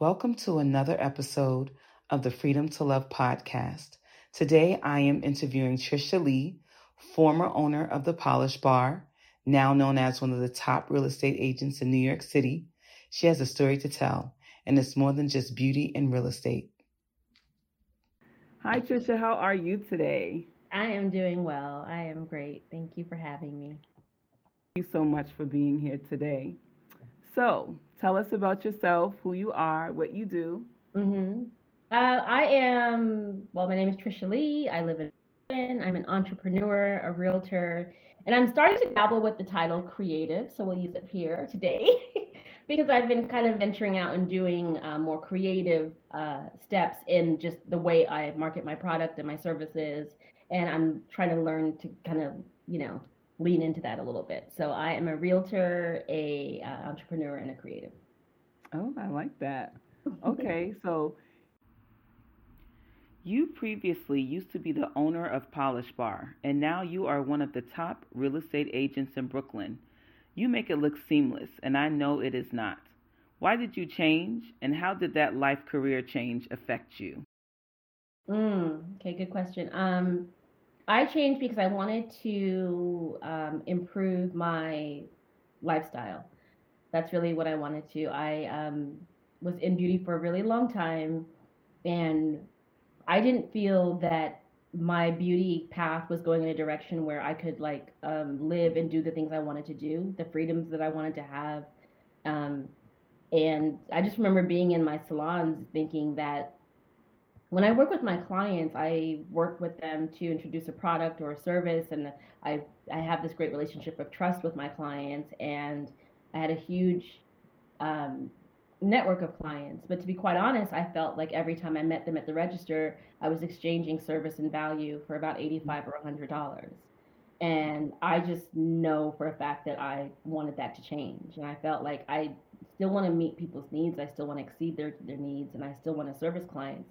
Welcome to another episode of the Freedom to Love podcast. Today I am interviewing Tricia Lee, former owner of the Polish Bar, now known as one of the top real estate agents in New York City. She has a story to tell, and it's more than just beauty and real estate. Hi, Tricia. How are you today? I am doing well. I am great. Thank you for having me. Thank you so much for being here today. So, tell us about yourself, who you are, what you do. Mm-hmm. Uh, I am, well, my name is Tricia Lee. I live in I'm an entrepreneur, a realtor, and I'm starting to dabble with the title creative. So we'll use it here today because I've been kind of venturing out and doing uh, more creative uh, steps in just the way I market my product and my services. And I'm trying to learn to kind of, you know, lean into that a little bit. So I am a realtor, a uh, entrepreneur, and a creative. Oh, I like that. Okay, so you previously used to be the owner of Polish Bar, and now you are one of the top real estate agents in Brooklyn. You make it look seamless, and I know it is not. Why did you change, and how did that life career change affect you? Mm, okay, good question. Um, I changed because I wanted to um, improve my lifestyle. That's really what I wanted to. I um, was in beauty for a really long time, and I didn't feel that my beauty path was going in a direction where I could like um, live and do the things I wanted to do, the freedoms that I wanted to have. Um, and I just remember being in my salons thinking that when I work with my clients, I work with them to introduce a product or a service, and I I have this great relationship of trust with my clients, and I had a huge um, network of clients. But to be quite honest, I felt like every time I met them at the register, I was exchanging service and value for about eighty-five or hundred dollars. And I just know for a fact that I wanted that to change. And I felt like I still want to meet people's needs. I still want to exceed their, their needs and I still want to service clients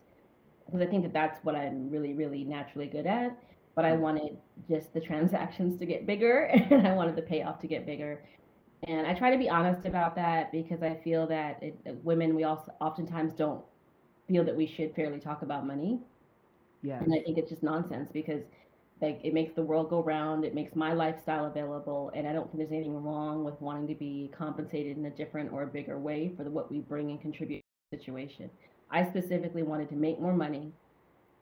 because I think that that's what I'm really, really naturally good at. But I mm. wanted just the transactions to get bigger and I wanted the payoff to get bigger. And I try to be honest about that because I feel that it, women, we also oftentimes don't feel that we should fairly talk about money. Yeah. And I think it's just nonsense because like it makes the world go round, it makes my lifestyle available, and I don't think there's anything wrong with wanting to be compensated in a different or a bigger way for the, what we bring and contribute to the situation. I specifically wanted to make more money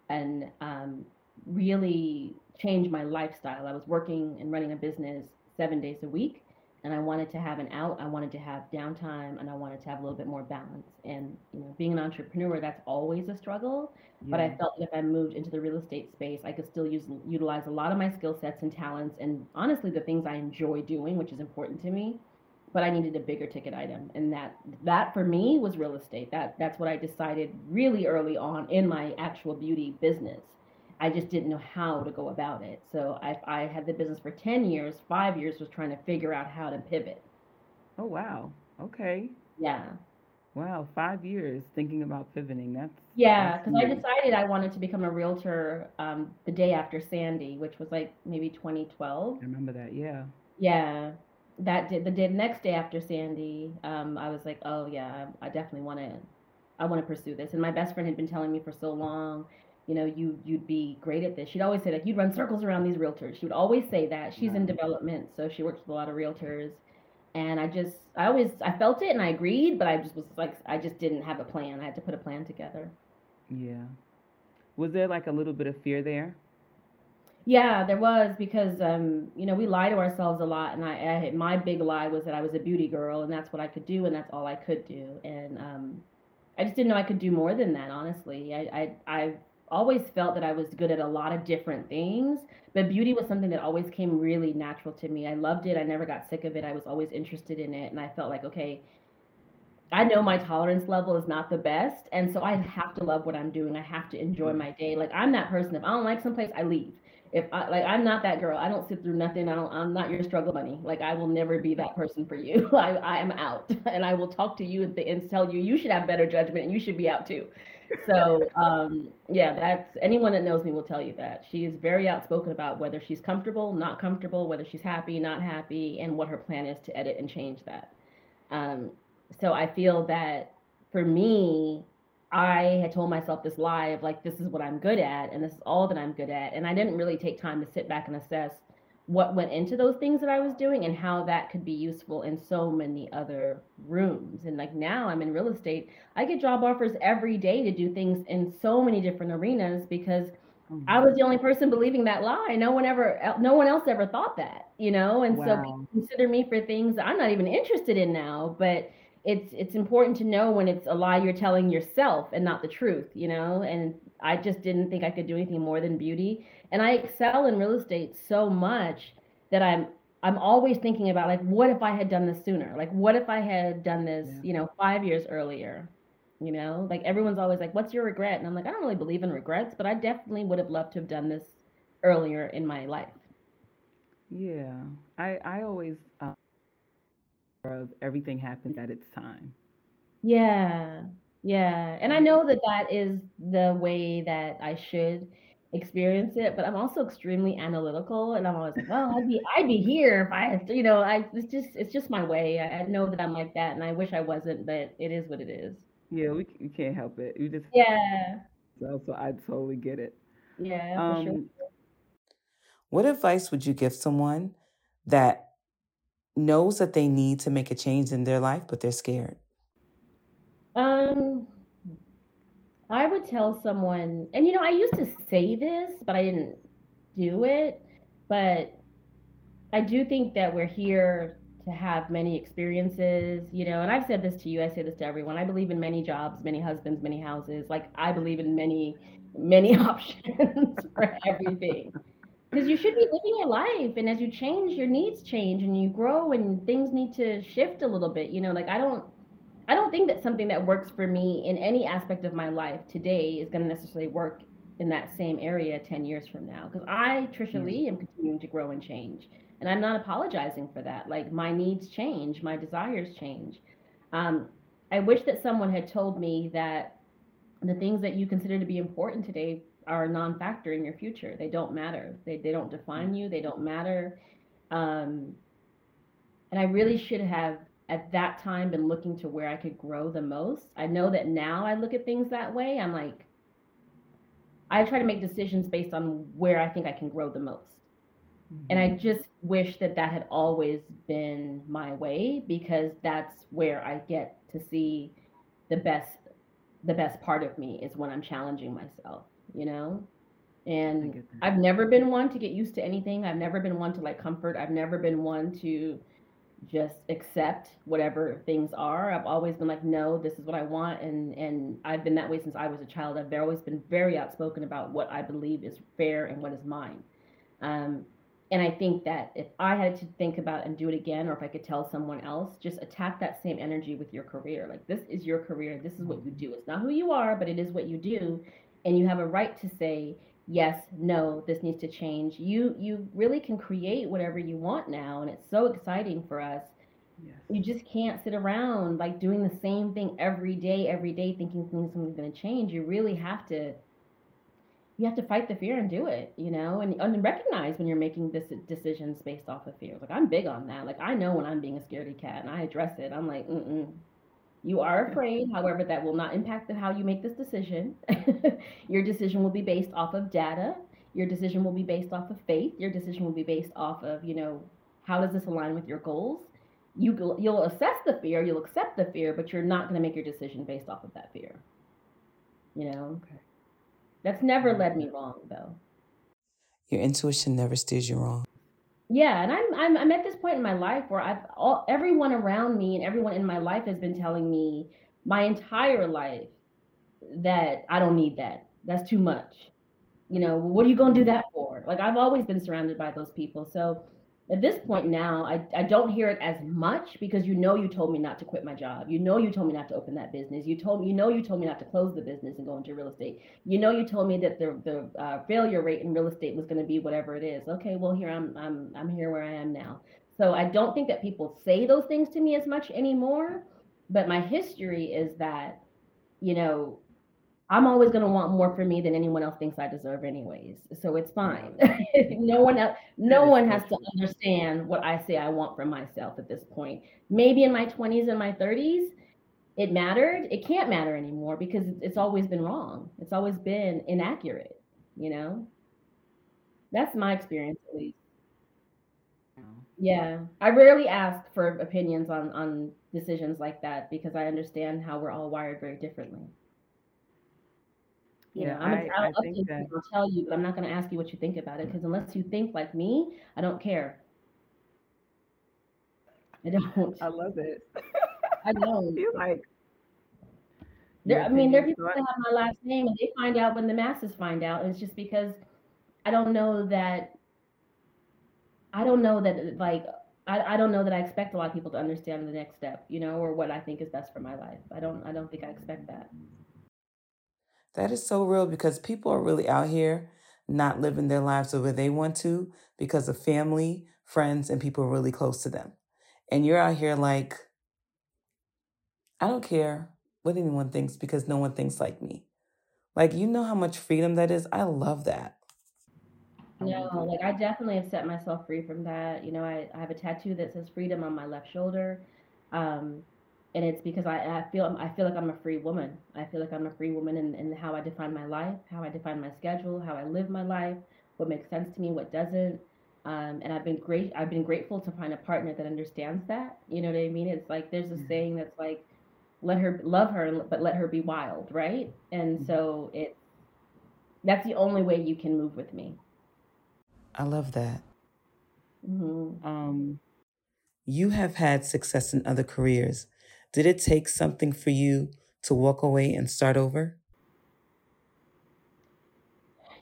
and um, really change my lifestyle. I was working and running a business seven days a week, and I wanted to have an out. I wanted to have downtime, and I wanted to have a little bit more balance. And you know, being an entrepreneur, that's always a struggle. Yeah. But I felt that if I moved into the real estate space, I could still use utilize a lot of my skill sets and talents, and honestly, the things I enjoy doing, which is important to me but I needed a bigger ticket item, and that that for me was real estate. That that's what I decided really early on in my actual beauty business. I just didn't know how to go about it. So I I had the business for ten years. Five years was trying to figure out how to pivot. Oh wow. Okay. Yeah. Wow, five years thinking about pivoting. That's yeah, because I decided I wanted to become a realtor um, the day after Sandy, which was like maybe 2012. I remember that. Yeah. Yeah, that did the day next day after Sandy, um, I was like, oh yeah, I, I definitely want to, I want to pursue this. And my best friend had been telling me for so long, you know, you you'd be great at this. She'd always say like you'd run circles around these realtors. She would always say that. She's in development, so she works with a lot of realtors. And I just, I always, I felt it and I agreed, but I just was like, I just didn't have a plan. I had to put a plan together. Yeah. Was there like a little bit of fear there? Yeah, there was because um, you know we lie to ourselves a lot, and I, I my big lie was that I was a beauty girl, and that's what I could do, and that's all I could do, and um, I just didn't know I could do more than that. Honestly, I I I've always felt that I was good at a lot of different things, but beauty was something that always came really natural to me. I loved it. I never got sick of it. I was always interested in it, and I felt like okay. I know my tolerance level is not the best, and so I have to love what I'm doing. I have to enjoy mm. my day. Like I'm that person. If I don't like someplace, I leave if I like I'm not that girl. I don't sit through nothing. I don't I'm not your struggle bunny. Like I will never be that person for you. I I am out and I will talk to you at the end tell you you should have better judgment and you should be out too. So um yeah, that's anyone that knows me will tell you that. She is very outspoken about whether she's comfortable, not comfortable, whether she's happy, not happy, and what her plan is to edit and change that. Um so I feel that for me, I had told myself this lie of like, this is what I'm good at, and this is all that I'm good at. And I didn't really take time to sit back and assess what went into those things that I was doing and how that could be useful in so many other rooms. And like now I'm in real estate, I get job offers every day to do things in so many different arenas because mm-hmm. I was the only person believing that lie. No one ever, no one else ever thought that, you know? And wow. so consider me for things I'm not even interested in now, but it's it's important to know when it's a lie you're telling yourself and not the truth, you know? And I just didn't think I could do anything more than beauty. And I excel in real estate so much that I'm I'm always thinking about like what if I had done this sooner? Like what if I had done this, yeah. you know, 5 years earlier? You know, like everyone's always like what's your regret? And I'm like I don't really believe in regrets, but I definitely would have loved to have done this earlier in my life. Yeah. I I always uh, of everything happens at its time. Yeah. Yeah. And I know that that is the way that I should experience it, but I'm also extremely analytical and I'm always like, well, I'd be I'd be here if I you know, I it's just it's just my way. I, I know that I'm like that and I wish I wasn't, but it is what it is. Yeah, we, we can't help it. We just Yeah. So, so I totally get it. Yeah, um, sure. What advice would you give someone that knows that they need to make a change in their life, but they're scared? Um, I would tell someone, and you know, I used to say this, but I didn't do it. But I do think that we're here to have many experiences, you know, and I've said this to you, I say this to everyone. I believe in many jobs, many husbands, many houses. Like I believe in many, many options for everything because you should be living your life and as you change your needs change and you grow and things need to shift a little bit you know like i don't i don't think that something that works for me in any aspect of my life today is going to necessarily work in that same area 10 years from now because i tricia mm-hmm. lee am continuing to grow and change and i'm not apologizing for that like my needs change my desires change um, i wish that someone had told me that the things that you consider to be important today are a non-factor in your future. They don't matter. They they don't define you. They don't matter. Um, and I really should have at that time been looking to where I could grow the most. I know that now I look at things that way. I'm like, I try to make decisions based on where I think I can grow the most. Mm-hmm. And I mm-hmm. just wish that that had always been my way because that's where I get to see the best the best part of me is when I'm challenging myself you know? And I've never been one to get used to anything. I've never been one to like comfort. I've never been one to just accept whatever things are. I've always been like, no, this is what I want, and and I've been that way since I was a child. I've always been very outspoken about what I believe is fair and what is mine. Um, and I think that if I had to think about and do it again, or if I could tell someone else, just attack that same energy with your career. Like this is your career. This is what you do. It's not who you are, but it is what you do and you have a right to say yes no this needs to change. You you really can create whatever you want now and it's so exciting for us. Yes. you just can't sit around like doing the same thing every day every day thinking things are going to change. You really have to you have to fight the fear and do it you know? And, and recognize when you're making this decisions based off of fear. Like i'm big on that. Like i know when i'm being a scaredy cat and i address it. I'm like mm mm you are afraid, however, that will not impact the, how you make this decision. your decision will be based off of data. Your decision will be based off of faith. Your decision will be based off of, you know, how does this align with your goals? You you'll assess the fear, you'll accept the fear, but you're not going to make your decision based off of that fear. You know. Okay. That's never led mm-hmm. me wrong, though. Your intuition never steers you wrong. Yeah, and I'm I'm I'm at this point in my life where I've all everyone around me and everyone in my life has been telling me my entire life that I don't need that. That's too much. You know, what are you going to do that for? Like I've always been surrounded by those people. So at this point now, I, I don't hear it as much because you know you told me not to quit my job. You know you told me not to open that business. You told me you know you told me not to close the business and go into real estate. You know you told me that the the uh, failure rate in real estate was going to be whatever it is. Okay, well here I'm I'm I'm here where I am now. So I don't think that people say those things to me as much anymore. But my history is that, you know, I'm always going to want more for me than anyone else thinks I deserve anyways. So it's fine. no one else, no one has to understand what I say I want for myself at this point. Maybe in my 20s and my 30s, it mattered, it can't matter anymore because it's always been wrong. It's always been inaccurate, you know? That's my experience at least. Yeah. I rarely ask for opinions on on decisions like that because I understand how we're all wired very differently. You know, Yeah, I'm a, I I'll I think update you, that I'll tell you, but I'm not going to ask you what you think about it because unless you think like me, I don't care. I don't. I love it. I don't. You like There, I mean, there are people that have my last name and they find out when the masses find out. And it's just because I don't know that, I don't know that, uh, like, I, I don't know that I expect a lot of people to understand the next step, you know, or what I think is best for my life. I don't, I don't think I expect that. That is so real because people are really out here not living their lives the way they want to because of family, friends, and people really close to them. And you're out here like, I don't care what anyone thinks because no one thinks like me. Like, you know how much freedom that is? I love that. No, like I definitely have set myself free from that. You know, I, I have a tattoo that says freedom on my left shoulder. Um, and it's because I, I feel I feel like I'm a free woman. I feel like I'm a free woman in, in how I define my life, how I define my schedule, how I live my life, what makes sense to me, what doesn't. Um, and I've been great I've been grateful to find a partner that understands that. You know what I mean? It's like there's a Yeah. saying that's like let her love her but let her be wild, right? And Mhm. so it that's the only way you can move with me. I love that. hmm Um, you have had success in other careers. Did it take something for you to walk away and start over?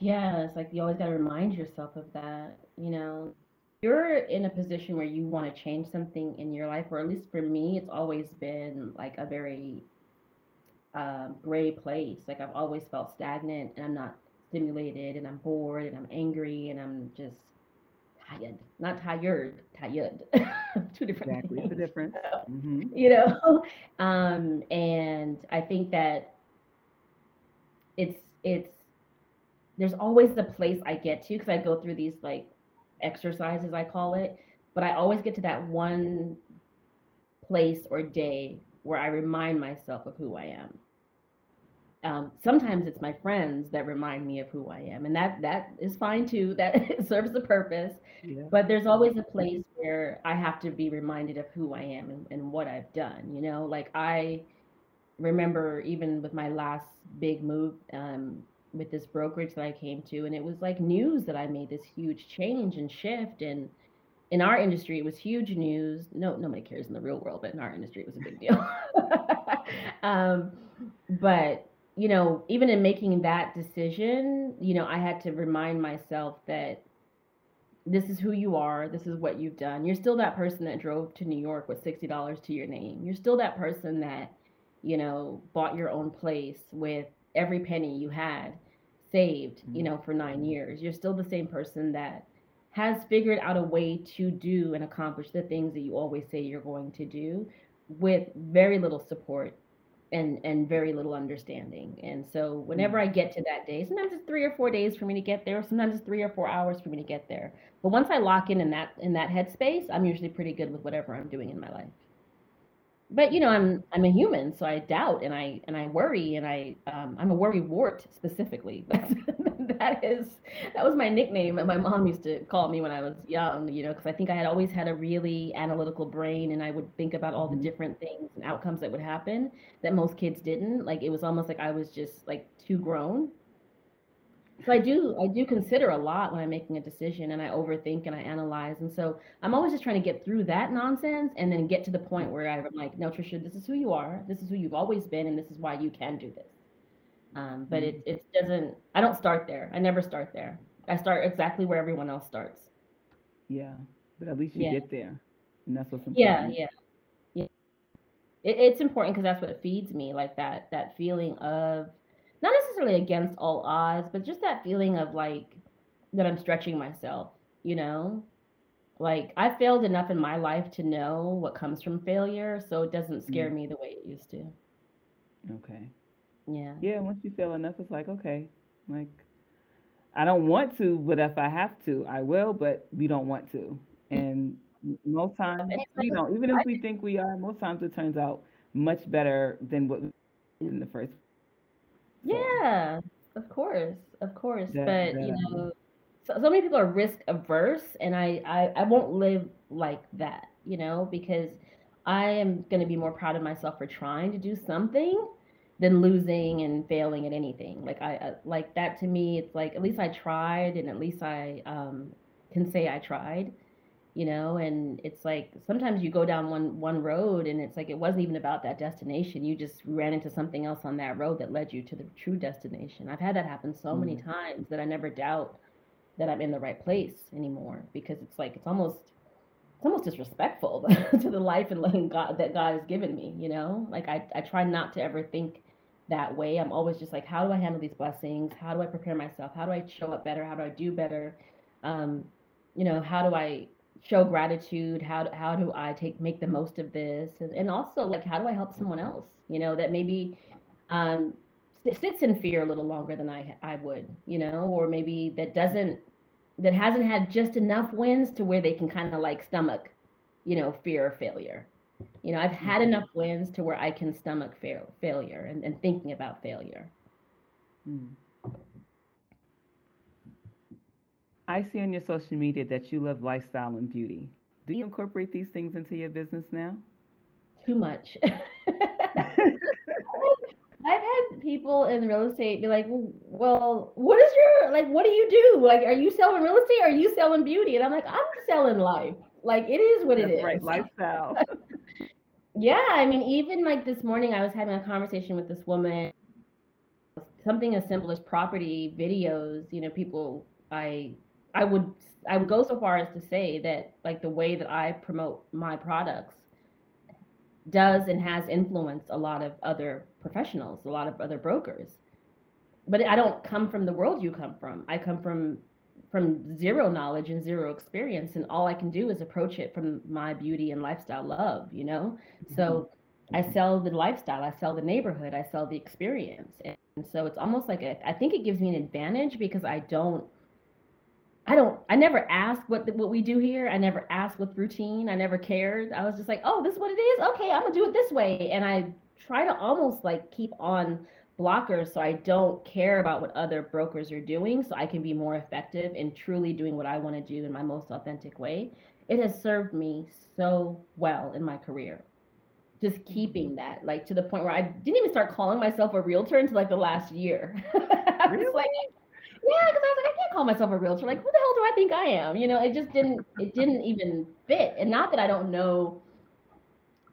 Yeah, it's like you always got to remind yourself of that. You know, you're in a position where you want to change something in your life, or at least for me, it's always been like a very um, gray place. Like I've always felt stagnant and I'm not stimulated and I'm bored and I'm angry and I'm just tired. Not tired, tired. Two different Exactly. It's a things. difference. Mm-hmm. You know? Um, and I think that it's it's there's always the place I get to because I go through these like exercises I call it, but I always get to that one place or day where I remind myself of who I am. Um, sometimes it's my friends that remind me of who I am, and that that is fine too. That serves a purpose. Yeah. But there's always a place where I have to be reminded of who I am and, and what I've done. You know, like I remember even with my last big move um, with this brokerage that I came to, and it was like news that I made this huge change and shift. And in our industry, it was huge news. No, nobody cares in the real world, but in our industry, it was a big deal. um, but you know, even in making that decision, you know, I had to remind myself that this is who you are. This is what you've done. You're still that person that drove to New York with $60 to your name. You're still that person that, you know, bought your own place with every penny you had saved, you Mm-hmm. know, for nine years. You're still the same person that has figured out a way to do and accomplish the things that you always say you're going to do with very little support and and very little understanding. And so whenever Mm. I get to that day, sometimes it's three or four days for me to get there, sometimes it's three or four hours for me to get there. But once I lock in in that in that headspace, I'm usually pretty good with whatever I'm doing in my life. But you know, I'm I'm a human, so I doubt and I and I worry and I um, I'm a worry wart specifically. That's, that is that was my nickname that my mom used to call me when I was young. You know, because I think I had always had a really analytical brain and I would think about all the Mm-hmm. different things and outcomes that would happen that most kids didn't. Like it was almost like I was just like too grown. So I do I do consider a lot when I'm making a decision and I overthink and I analyze. And so I'm always just trying to get through that nonsense and then get to the point where I'm like, no, Tricia, this is who you are. This is who you've always been, and this is why you can do this. Um, but Mm-hmm. it it doesn't. I don't start there. I never start there. I start exactly where everyone else starts. Yeah. But at least you Yeah, get there. And that's what's yeah, yeah. yeah. It, it's important because that's what feeds me, like that that feeling of not necessarily against all odds, but just that feeling of like that I'm stretching myself. You know, like I failed enough in my life to know what comes from failure, so it doesn't scare Mm. me the way it used to. Okay. Yeah. Yeah, once you fail enough, it's like, okay, like I don't want to, but if I have to, I will, but we don't want to. And most times we don't. Even if we think we are, most times it turns out much better than what in the first. Yeah, of course, of course. That, but that, you know, so, so many people are risk averse, and I, I I won't live like that, you know, because I am going to be more proud of myself for trying to do something than losing and failing at anything. Like I, I like that to me, it's like at least I tried, and at least I um, can say I tried you know and it's like sometimes you go down one one road and it's like it wasn't even about that destination. You just ran into something else on that road that led you to the true destination. I've had that happen so mm. many times that i never doubt that i'm in the right place anymore because it's like it's almost it's almost disrespectful to the life and god that god has given me you know? Like i, I try not to ever think that way. I'm always just like how do i handle these blessings? How do i prepare myself? How do i show up better? How do i do better? Um, you know how do i show gratitude how do, how do i take make the most of this and, and also like how do i help someone else you know that maybe um sits in fear a little longer than i i would you know or maybe that doesn't that hasn't had just enough wins to where they can kind of like stomach you know fear of failure you know i've had mm-hmm. enough wins to where i can stomach fail, failure and, and thinking about failure mm. I see on your social media that you love lifestyle and beauty. Do you incorporate these things into your business now? Too much. I've had people in real estate be like, "Well, what is your like? What do you do? Like, are you selling real estate? Or are you selling beauty?" And I'm like, "I'm selling life. Like, it is what That's it is. Right, lifestyle." yeah, I mean, even like this morning, I was having a conversation with this woman. Something as simple as property videos. You know, people I I would I would go so far as to say that like the way that I promote my products does and has influenced a lot of other professionals, a lot of other brokers. But I don't come from the world you come from. I come from from zero knowledge and zero experience and all I can do is approach it from my beauty and lifestyle love, you know? Mm-hmm. So I sell the lifestyle, I sell the neighborhood, I sell the experience. And so it's almost like a, I think it gives me an advantage because I don't I don't I never asked what what we do here. I never asked what's routine. I never cared. I was just like, "Oh, this is what it is. Okay, I'm going to do it this way." And I try to almost like keep on blockers so I don't care about what other brokers are doing so I can be more effective in truly doing what I want to do in my most authentic way. It has served me so well in my career. Just keeping mm-hmm. that, like to the point where I didn't even start calling myself a realtor until like the last year. I was really? like, yeah, because I was like, I can't call myself a realtor. Like, who the hell do I think I am? You know, it just didn't, it didn't even fit. And not that I don't know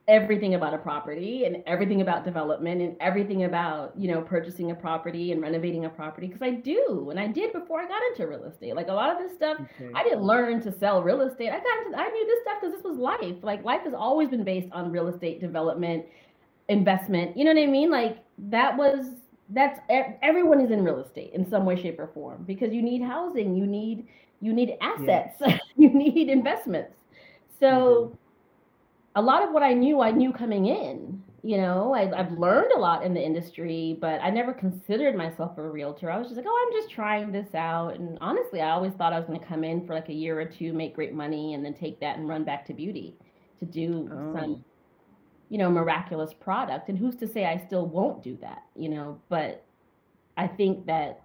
everything about a property and everything about development and everything about you know purchasing a property and renovating a property because I do and I did before I got into real estate. Like a lot of this stuff, okay. I didn't learn to sell real estate. I got into I knew this stuff because this was life. Like life has always been based on real estate development, investment. You know what I mean? Like that was that's everyone is in real estate in some way shape or form because you need housing you need you need assets yeah. you need investments so mm-hmm. a lot of what i knew i knew coming in you know I, have learned a lot in the industry but i never considered myself a realtor i was just like oh i'm just trying this out and honestly i always thought i was going to come in for like a year or two make great money and then take that and run back to beauty to do oh. some you know, miraculous product. And who's to say I still won't do that, you know? But I think that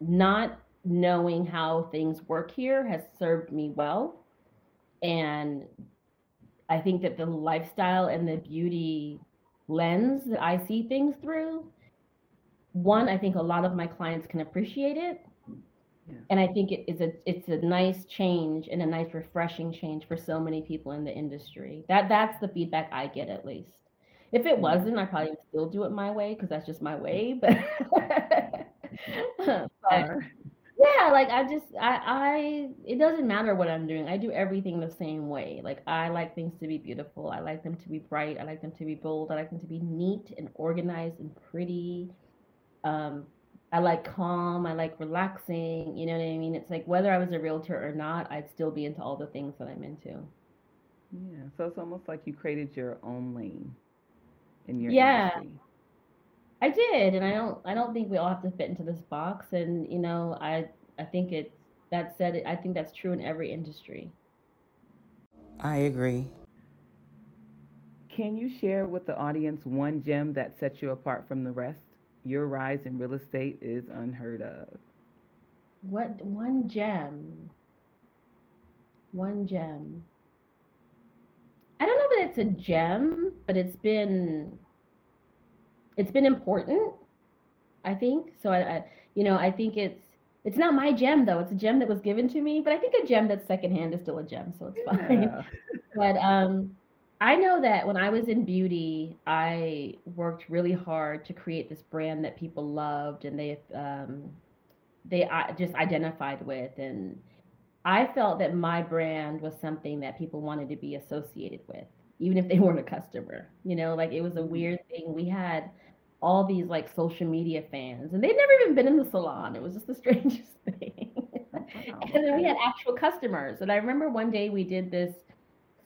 not knowing how things work here has served me well. And I think that the lifestyle and the beauty lens that I see things through, one, I think a lot of my clients can appreciate it. And I think it is a it's a nice change and a nice refreshing change for so many people in the industry. That that's the feedback I get at least. If it wasn't, I probably would still do it my way because that's just my way. But, but yeah, like I just I I it doesn't matter what I'm doing. I do everything the same way. Like I like things to be beautiful. I like them to be bright. I like them to be bold. I like them to be neat and organized and pretty. Um, I like calm, I like relaxing, you know what I mean? It's like whether I was a realtor or not, I'd still be into all the things that I'm into. Yeah, so it's almost like you created your own lane in your yeah. Industry. I did, and I don't I don't think we all have to fit into this box and you know, I I think it's that said I think that's true in every industry. I agree. Can you share with the audience one gem that sets you apart from the rest? Your rise in real estate is unheard of. What one gem? One gem. I don't know that it's a gem, but it's been it's been important. I think so. I, I you know I think it's it's not my gem though. It's a gem that was given to me, but I think a gem that's secondhand is still a gem, so it's yeah. fine. but um, I know that when I was in beauty, I worked really hard to create this brand that people loved and they um, they uh, just identified with, and I felt that my brand was something that people wanted to be associated with, even if they weren't a customer. You know, like it was a mm-hmm. weird thing. We had all these like social media fans, and they'd never even been in the salon. It was just the strangest thing. And then we had actual customers. And I remember one day we did this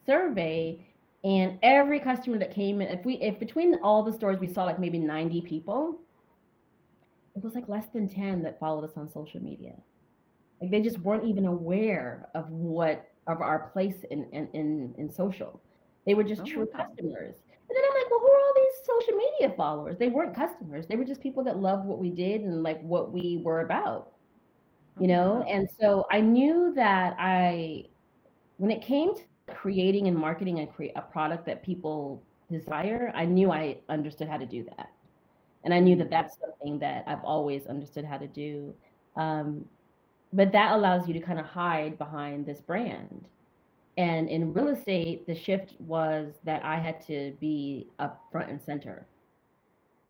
survey, and every customer that came in, if we if between all the stores we saw like maybe 90 people, it was like less than 10 that followed us on social media. Like they just weren't even aware of what of our place in in in, in social. They were just oh, true customers. And then I'm like, well, who are all these social media followers? They weren't customers. They were just people that loved what we did and like what we were about. You know? Oh, and so I knew that I when it came to creating and marketing and create a product that people desire, I knew I understood how to do that. And I knew that that's something that I've always understood how to do. Um, but that allows you to kind of hide behind this brand and in real estate the shift was that i had to be up front and center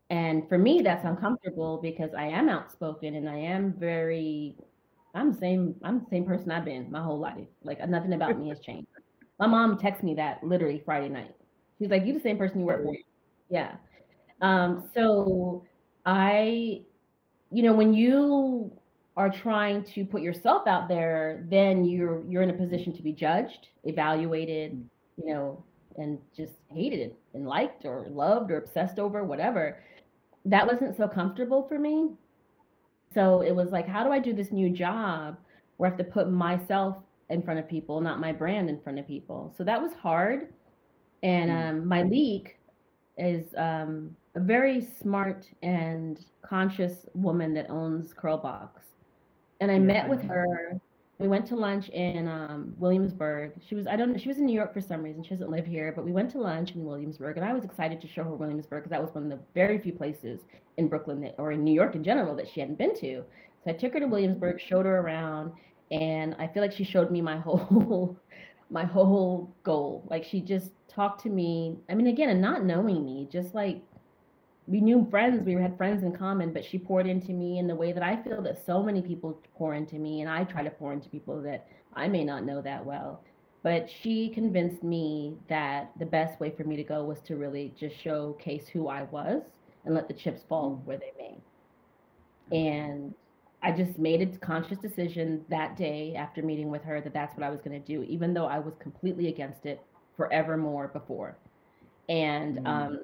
and for me that's uncomfortable because i am outspoken and i am very i'm the same i'm the same person i've been my whole life like nothing about me has changed my mom texted me that literally friday night. She's like you the same person you were before. Yeah. Um so i you know when you are trying to put yourself out there, then you're you're in a position to be judged, evaluated, you know, and just hated and liked or loved or obsessed over whatever. That wasn't so comfortable for me. So it was like, how do I do this new job where I have to put myself in front of people, not my brand in front of people? So that was hard. And mm. um, Myleik is um, a very smart and conscious woman that owns Curlbox and I met with her. We went to lunch in um, Williamsburg. She was I don't know she was in New York for some reason. She doesn't live here, but we went to lunch in Williamsburg, and I was excited to show her Williamsburg because that was one of the very few places in Brooklyn that, or in New York in general that she hadn't been to. So I took her to Williamsburg, showed her around, and I feel like she showed me my whole my whole goal. Like she just talked to me. I mean, again, and not knowing me, just like we knew friends, we had friends in common, but she poured into me in the way that I feel that so many people pour into me, and I try to pour into people that I may not know that well. But she convinced me that the best way for me to go was to really just showcase who I was and let the chips fall mm. where they may. And I just made a conscious decision that day after meeting with her that that's what I was going to do, even though I was completely against it forevermore before. And mm. um,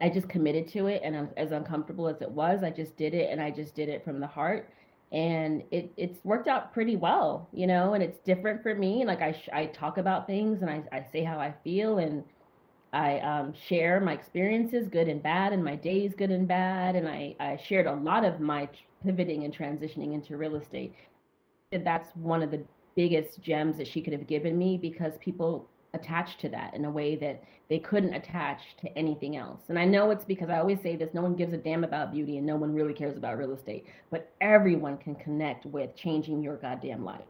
I just committed to it, and as uncomfortable as it was, I just did it, and I just did it from the heart, and it it's worked out pretty well, you know. And it's different for me. Like I I talk about things, and I I say how I feel, and I um, share my experiences, good and bad, and my days, good and bad, and I I shared a lot of my pivoting and transitioning into real estate. That's one of the biggest gems that she could have given me because people attach to that in a way that they couldn't attach to anything else. And I know it's because I always say this no one gives a damn about beauty and no one really cares about real estate, but everyone can connect with changing your goddamn life.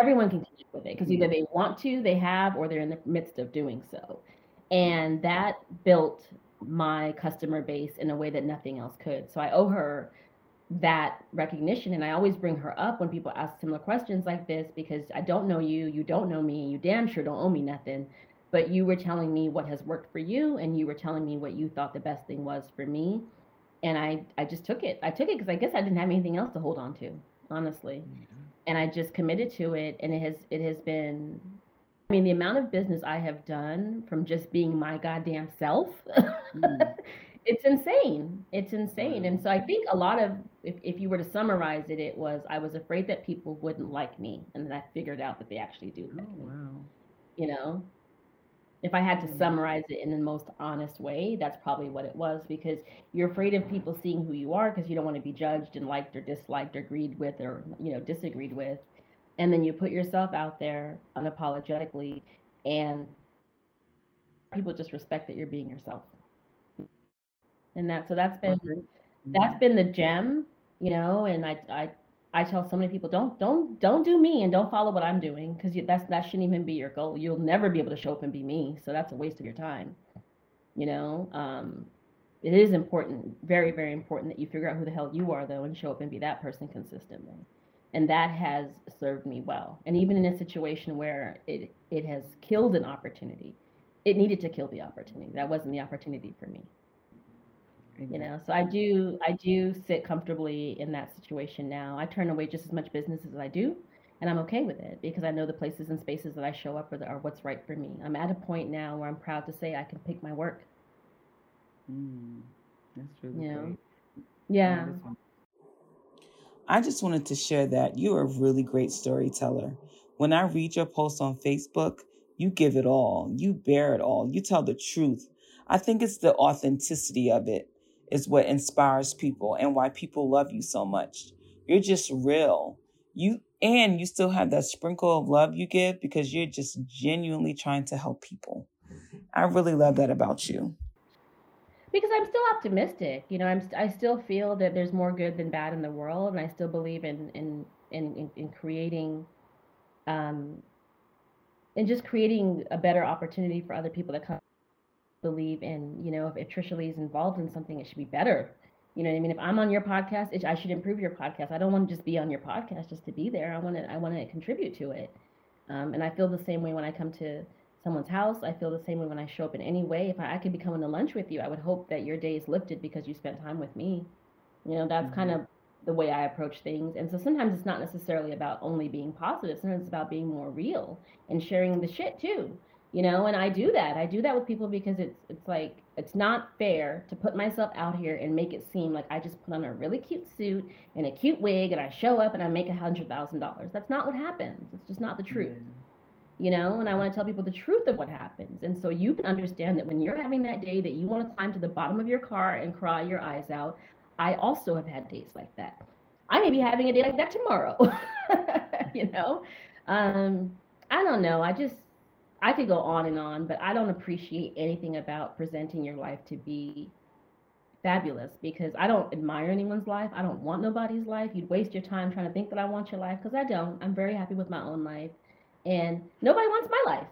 Everyone can connect with it because either they want to, they have, or they're in the midst of doing so. And that built my customer base in a way that nothing else could. So I owe her that recognition and i always bring her up when people ask similar questions like this because i don't know you you don't know me you damn sure don't owe me nothing but you were telling me what has worked for you and you were telling me what you thought the best thing was for me and i i just took it i took it because i guess i didn't have anything else to hold on to honestly mm-hmm. and i just committed to it and it has it has been i mean the amount of business i have done from just being my goddamn self mm. it's insane. It's insane. And so I think a lot of if, if you were to summarize it, it was I was afraid that people wouldn't like me. And then I figured out that they actually do. Oh wow. You know? If I had to mm. summarize it in the most honest way, that's probably what it was because you're afraid of people seeing who you are because you don't want to be judged and liked or disliked or agreed with or you know disagreed with. And then you put yourself out there unapologetically and people just respect that you're being yourself. And that so that's been that's been the gem, you know, and I I I tell so many people don't don't don't do me and don't follow what I'm doing because that's that shouldn't even be your goal. You'll never be able to show up and be me, so that's a waste of your time. You know, um, it is important, very very important that you figure out who the hell you are though and show up and be that person consistently, and that has served me well. And even in a situation where it it has killed an opportunity, it needed to kill the opportunity. That wasn't the opportunity for me. You know so i do i do sit comfortably in that situation now. I turn away just as much business as i do and i'm okay with it because i know the places and spaces that i show up are, are what's right for me. I'm at a point now where i'm proud to say i can pick my work. Mm, that's really you know? yeah i just wanted to share that you're a really great storyteller when i read your post on facebook you give it all you bear it all you tell the truth I think it's the authenticity of it is what inspires people and why people love you so much. You're just real. You and you still have that sprinkle of love you give because you're just genuinely trying to help people. I really love that about you. Because I'm still optimistic, you know. I'm I still feel that there's more good than bad in the world, and I still believe in in in in, creating, um, and just creating a better opportunity for other people to come believe in, you know, if, if Tricia Lee is involved in something, it should be better. You know what I mean? If I'm on your podcast, it, I should improve your podcast. I don't want to just be on your podcast just to be there. I want to I want to contribute to it. Um, and I feel the same way when I come to someone's house. I feel the same way when I show up in any way. If I, I could be coming to lunch with you, I would hope that your day is lifted because you spent time with me. You know, that's mm-hmm. kind of the way I approach things. And so sometimes it's not necessarily about only being positive. Sometimes it's about being more real and sharing the shit too you know and i do that i do that with people because it's it's like it's not fair to put myself out here and make it seem like i just put on a really cute suit and a cute wig and i show up and i make a hundred thousand dollars that's not what happens it's just not the truth you know and i want to tell people the truth of what happens and so you can understand that when you're having that day that you want to climb to the bottom of your car and cry your eyes out i also have had days like that i may be having a day like that tomorrow you know um i don't know i just I could go on and on, but I don't appreciate anything about presenting your life to be fabulous because I don't admire anyone's life. I don't want nobody's life. You'd waste your time trying to think that I want your life because I don't. I'm very happy with my own life. And nobody wants my life.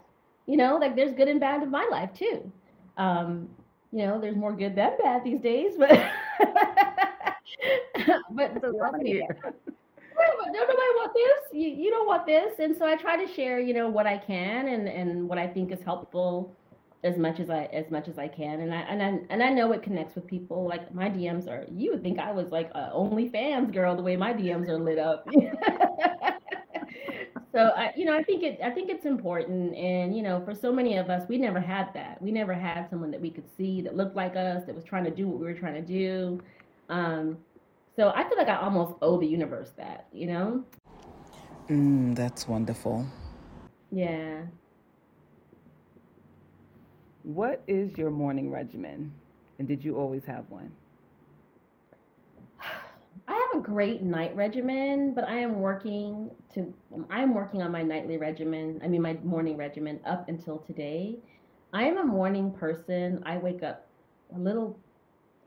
You know, like there's good and bad in my life too. Um, you know, there's more good than bad these days, but but nobody want this. You, you don't want this. And so I try to share, you know, what I can and, and what I think is helpful as much as I as much as I can. And I and I and I know it connects with people. Like my DMs are you would think I was like a OnlyFans girl the way my DMs are lit up. so I you know, I think it I think it's important and you know, for so many of us we never had that. We never had someone that we could see that looked like us, that was trying to do what we were trying to do. Um, so I feel like I almost owe the universe that, you know? Mm, that's wonderful. Yeah. What is your morning regimen? And did you always have one? I have a great night regimen, but I am working to I am working on my nightly regimen. I mean my morning regimen up until today. I am a morning person. I wake up a little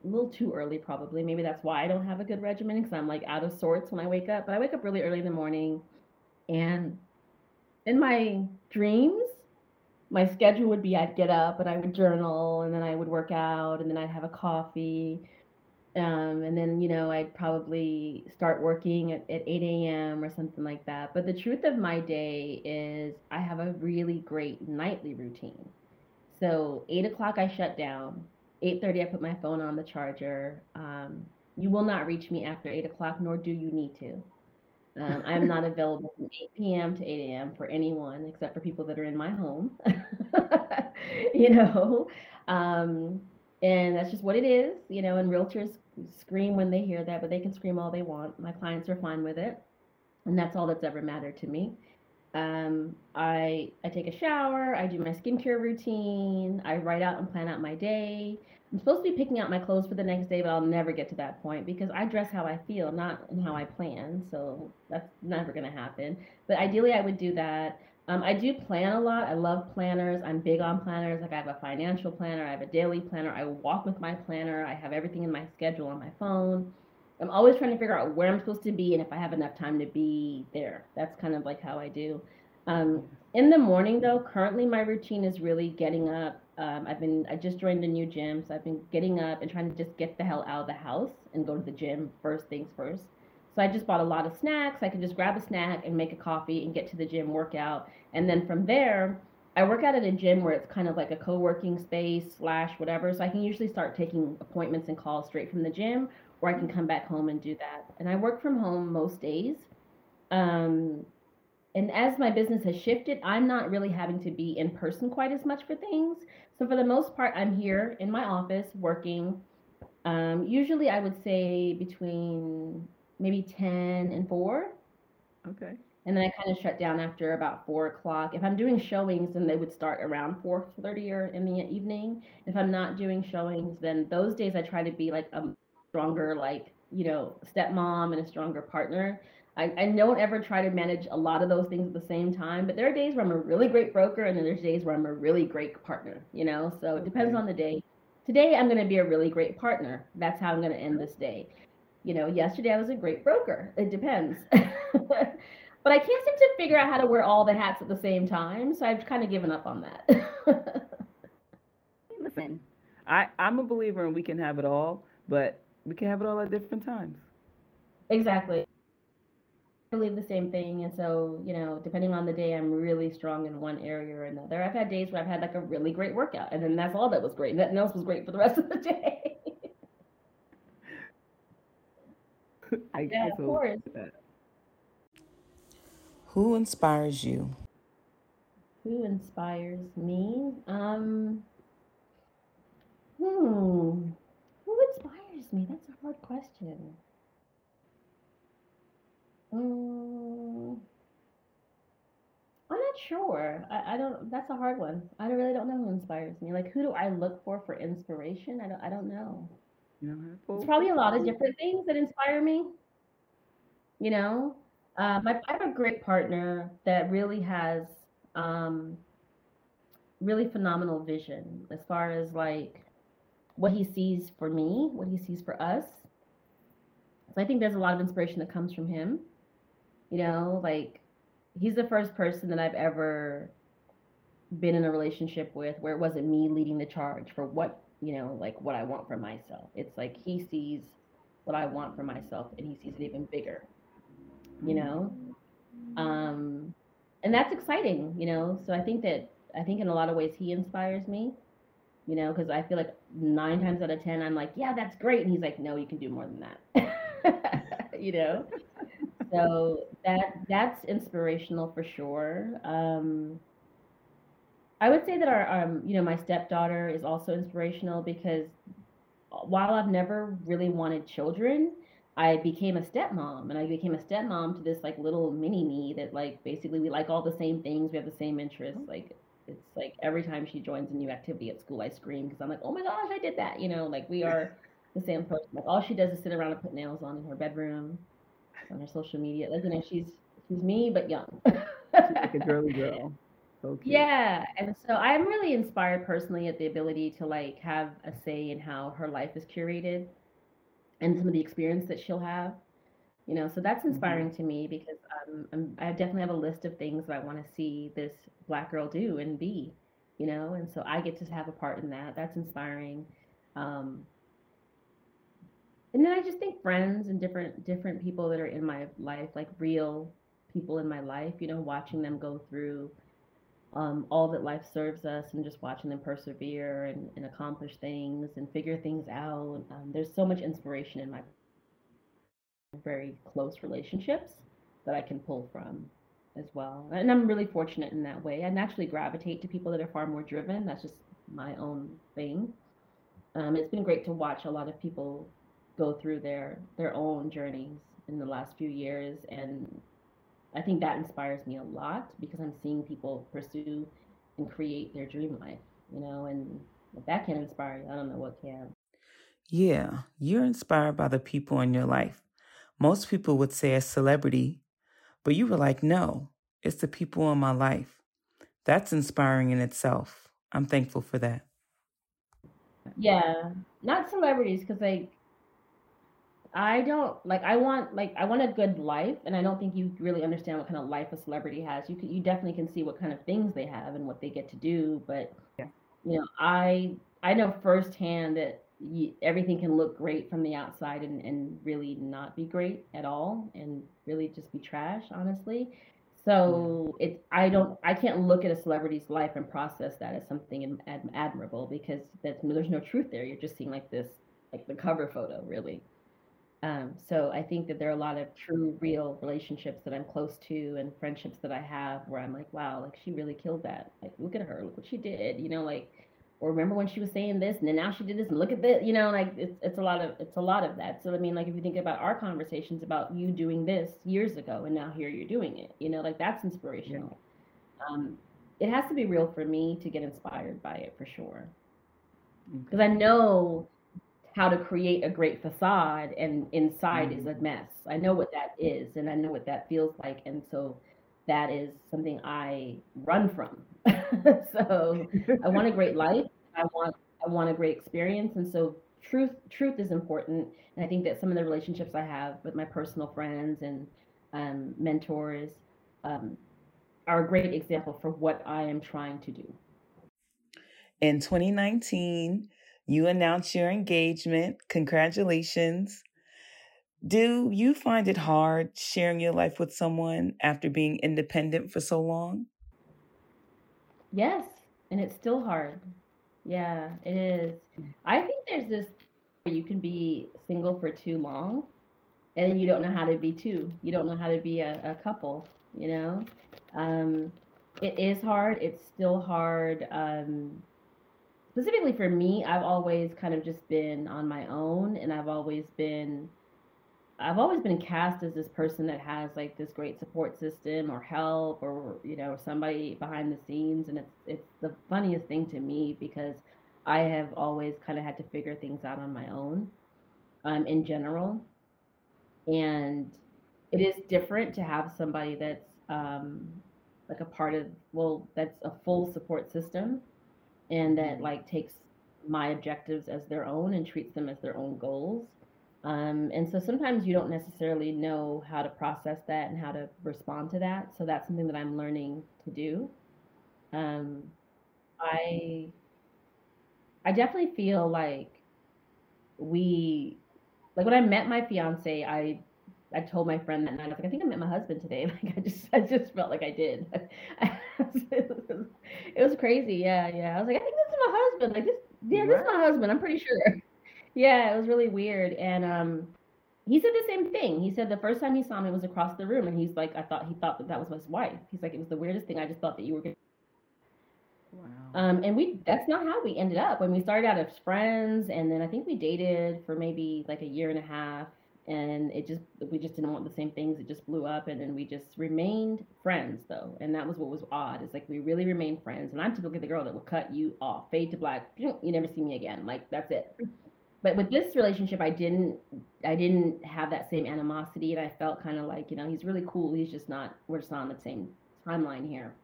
a little too early probably. Maybe that's why I don't have a good regimen because I'm like out of sorts when I wake up. But I wake up really early in the morning and in my dreams, my schedule would be I'd get up and I would journal and then I would work out and then I'd have a coffee. Um, and then, you know, I'd probably start working at, at 8 a.m. or something like that. But the truth of my day is I have a really great nightly routine. So 8 o'clock I shut down. 8.30 i put my phone on the charger um, you will not reach me after 8 o'clock nor do you need to um, i am not available from 8 p.m to 8 a.m for anyone except for people that are in my home you know um, and that's just what it is you know and realtors scream when they hear that but they can scream all they want my clients are fine with it and that's all that's ever mattered to me Um, I I take a shower, I do my skincare routine, I write out and plan out my day. I'm supposed to be picking out my clothes for the next day, but I'll never get to that point because I dress how I feel, not how I plan. So that's never gonna happen. But ideally, I would do that. Um, I do plan a lot. I love planners. I'm big on planners. Like I have a financial planner, I have a daily planner. I walk with my planner. I have everything in my schedule on my phone. I'm always trying to figure out where I'm supposed to be and if I have enough time to be there. That's kind of like how I do. Um, in the morning, though, currently my routine is really getting up. Um, I've been I just joined a new gym, so I've been getting up and trying to just get the hell out of the house and go to the gym first things first. So I just bought a lot of snacks. I can just grab a snack and make a coffee and get to the gym, workout, and then from there, I work out at a gym where it's kind of like a co-working space slash whatever. So I can usually start taking appointments and calls straight from the gym, or I can come back home and do that. And I work from home most days. Um, and as my business has shifted, I'm not really having to be in person quite as much for things. So for the most part, I'm here in my office working. Um, usually, I would say between maybe 10 and 4. Okay. And then I kind of shut down after about four o'clock. If I'm doing showings, then they would start around four thirty or in the evening. If I'm not doing showings, then those days I try to be like a stronger, like you know, stepmom and a stronger partner. I, I don't ever try to manage a lot of those things at the same time, but there are days where I'm a really great broker, and then there's days where I'm a really great partner. You know, so it depends on the day. Today I'm going to be a really great partner. That's how I'm going to end this day. You know, yesterday I was a great broker. It depends. but I can't seem to figure out how to wear all the hats at the same time, so I've kind of given up on that. Listen, I I'm a believer in we can have it all, but we can have it all at different times. Exactly. I believe the same thing, and so you know, depending on the day, I'm really strong in one area or another. I've had days where I've had like a really great workout, and then that's all that was great. Nothing else was great for the rest of the day. I, yeah, I of course. That. Who inspires you? Who inspires me? Um, hmm. Who inspires me? That's a hard question. Um, I'm not sure. I, I don't. That's a hard one. I don't, really don't know who inspires me. Like, who do I look for for inspiration? I don't. I don't know. You know, it's probably a lot of different things that inspire me. You know, um, I, I have a great partner that really has um, really phenomenal vision as far as like what he sees for me, what he sees for us. So I think there's a lot of inspiration that comes from him. You know, like he's the first person that I've ever been in a relationship with where it wasn't me leading the charge for what, you know, like what I want for myself. It's like he sees what I want for myself and he sees it even bigger you know? Um and that's exciting you know? So i think that i think in a lot of ways he inspires me you know? Because i feel like nine times out of ten i'm like yeah that's great. And he's like no you can do more than that. You know? So that that's inspirational for sure. Um i would say that our um you know my stepdaughter is also inspirational because while i've never really wanted children I became a stepmom and I became a stepmom to this like little mini me that like basically we like all the same things, we have the same interests. Like it's like every time she joins a new activity at school, I scream because I'm like, oh my gosh, I did that. You know, like we are the same person. Like all she does is sit around and put nails on in her bedroom, on her social media. Like you know, she's she's me but young. like a girly girl. So yeah, and so I'm really inspired personally at the ability to like have a say in how her life is curated and some of the experience that she'll have you know so that's mm-hmm. inspiring mm-hmm. to me because um, i definitely have a list of things that i want to see this black girl do and be you know and so i get to have a part in that that's inspiring um, and then i just think friends and different different people that are in my life like real people in my life you know watching them go through um, all that life serves us and just watching them persevere and, and accomplish things and figure things out. Um, there's so much inspiration in my very close relationships that I can pull from as well. And I'm really fortunate in that way. I naturally gravitate to people that are far more driven. That's just my own thing. Um, it's been great to watch a lot of people go through their their own journeys in the last few years and I think that inspires me a lot because I'm seeing people pursue and create their dream life, you know, and if that can inspire you, I don't know what can. Yeah, you're inspired by the people in your life. Most people would say a celebrity, but you were like, no, it's the people in my life. That's inspiring in itself. I'm thankful for that. Yeah, not celebrities because like I don't like I want like I want a good life and I don't think you really understand what kind of life a celebrity has. You can you definitely can see what kind of things they have and what they get to do, but yeah. you know, I I know firsthand that you, everything can look great from the outside and, and really not be great at all and really just be trash, honestly. So yeah. it I don't I can't look at a celebrity's life and process that as something ad, admirable because that's there's no truth there. You're just seeing like this like the cover photo really. Um, so I think that there are a lot of true, real relationships that I'm close to and friendships that I have where I'm like, wow, like she really killed that. Like, look at her, look what she did, you know, like, or remember when she was saying this and then now she did this and look at this, you know, like it's it's a lot of it's a lot of that. So I mean, like if you think about our conversations about you doing this years ago and now here you're doing it, you know, like that's inspirational. Yeah. Um, it has to be real for me to get inspired by it for sure. Because I know how to create a great facade and inside mm-hmm. is a mm-hmm. mess. I know what that is and I know what that feels like. And so that is something I run from. so I want a great life. I want I want a great experience. And so truth truth is important. And I think that some of the relationships I have with my personal friends and um, mentors um, are a great example for what I am trying to do. In 2019, you announce your engagement. Congratulations. Do you find it hard sharing your life with someone after being independent for so long? Yes, and it's still hard. Yeah, it is. I think there's this you can be single for too long and you don't know how to be two. You don't know how to be a, a couple, you know? Um, it is hard. It's still hard. Um, specifically for me, I've always kind of just been on my own and I've always been I've always been cast as this person that has like this great support system or help or you know somebody behind the scenes and it's it's the funniest thing to me because I have always kind of had to figure things out on my own um, in general. And it is different to have somebody that's um, like a part of well that's a full support system and that like takes my objectives as their own and treats them as their own goals. Um, and so sometimes you don't necessarily know how to process that and how to respond to that. So that's something that I'm learning to do. Um, I I definitely feel like we like when I met my fiance, I I told my friend that night, I was like, I think I met my husband today. Like I just I just felt like I did. it was crazy. Yeah, yeah. I was like, I think this is my husband. Like this, yeah, this is my husband. I'm pretty sure. Yeah, it was really weird. And um, he said the same thing. He said the first time he saw me was across the room, and he's like, I thought he thought that that was his wife. He's like, it was the weirdest thing. I just thought that you were. Gonna... Wow. Um, and we that's not how we ended up. When we started out as friends, and then I think we dated for maybe like a year and a half, and it just we just didn't want the same things it just blew up and then we just remained friends though and that was what was odd it's like we really remained friends and i'm typically the girl that will cut you off fade to black you never see me again like that's it but with this relationship i didn't i didn't have that same animosity and i felt kind of like you know he's really cool he's just not we're just not on the same timeline here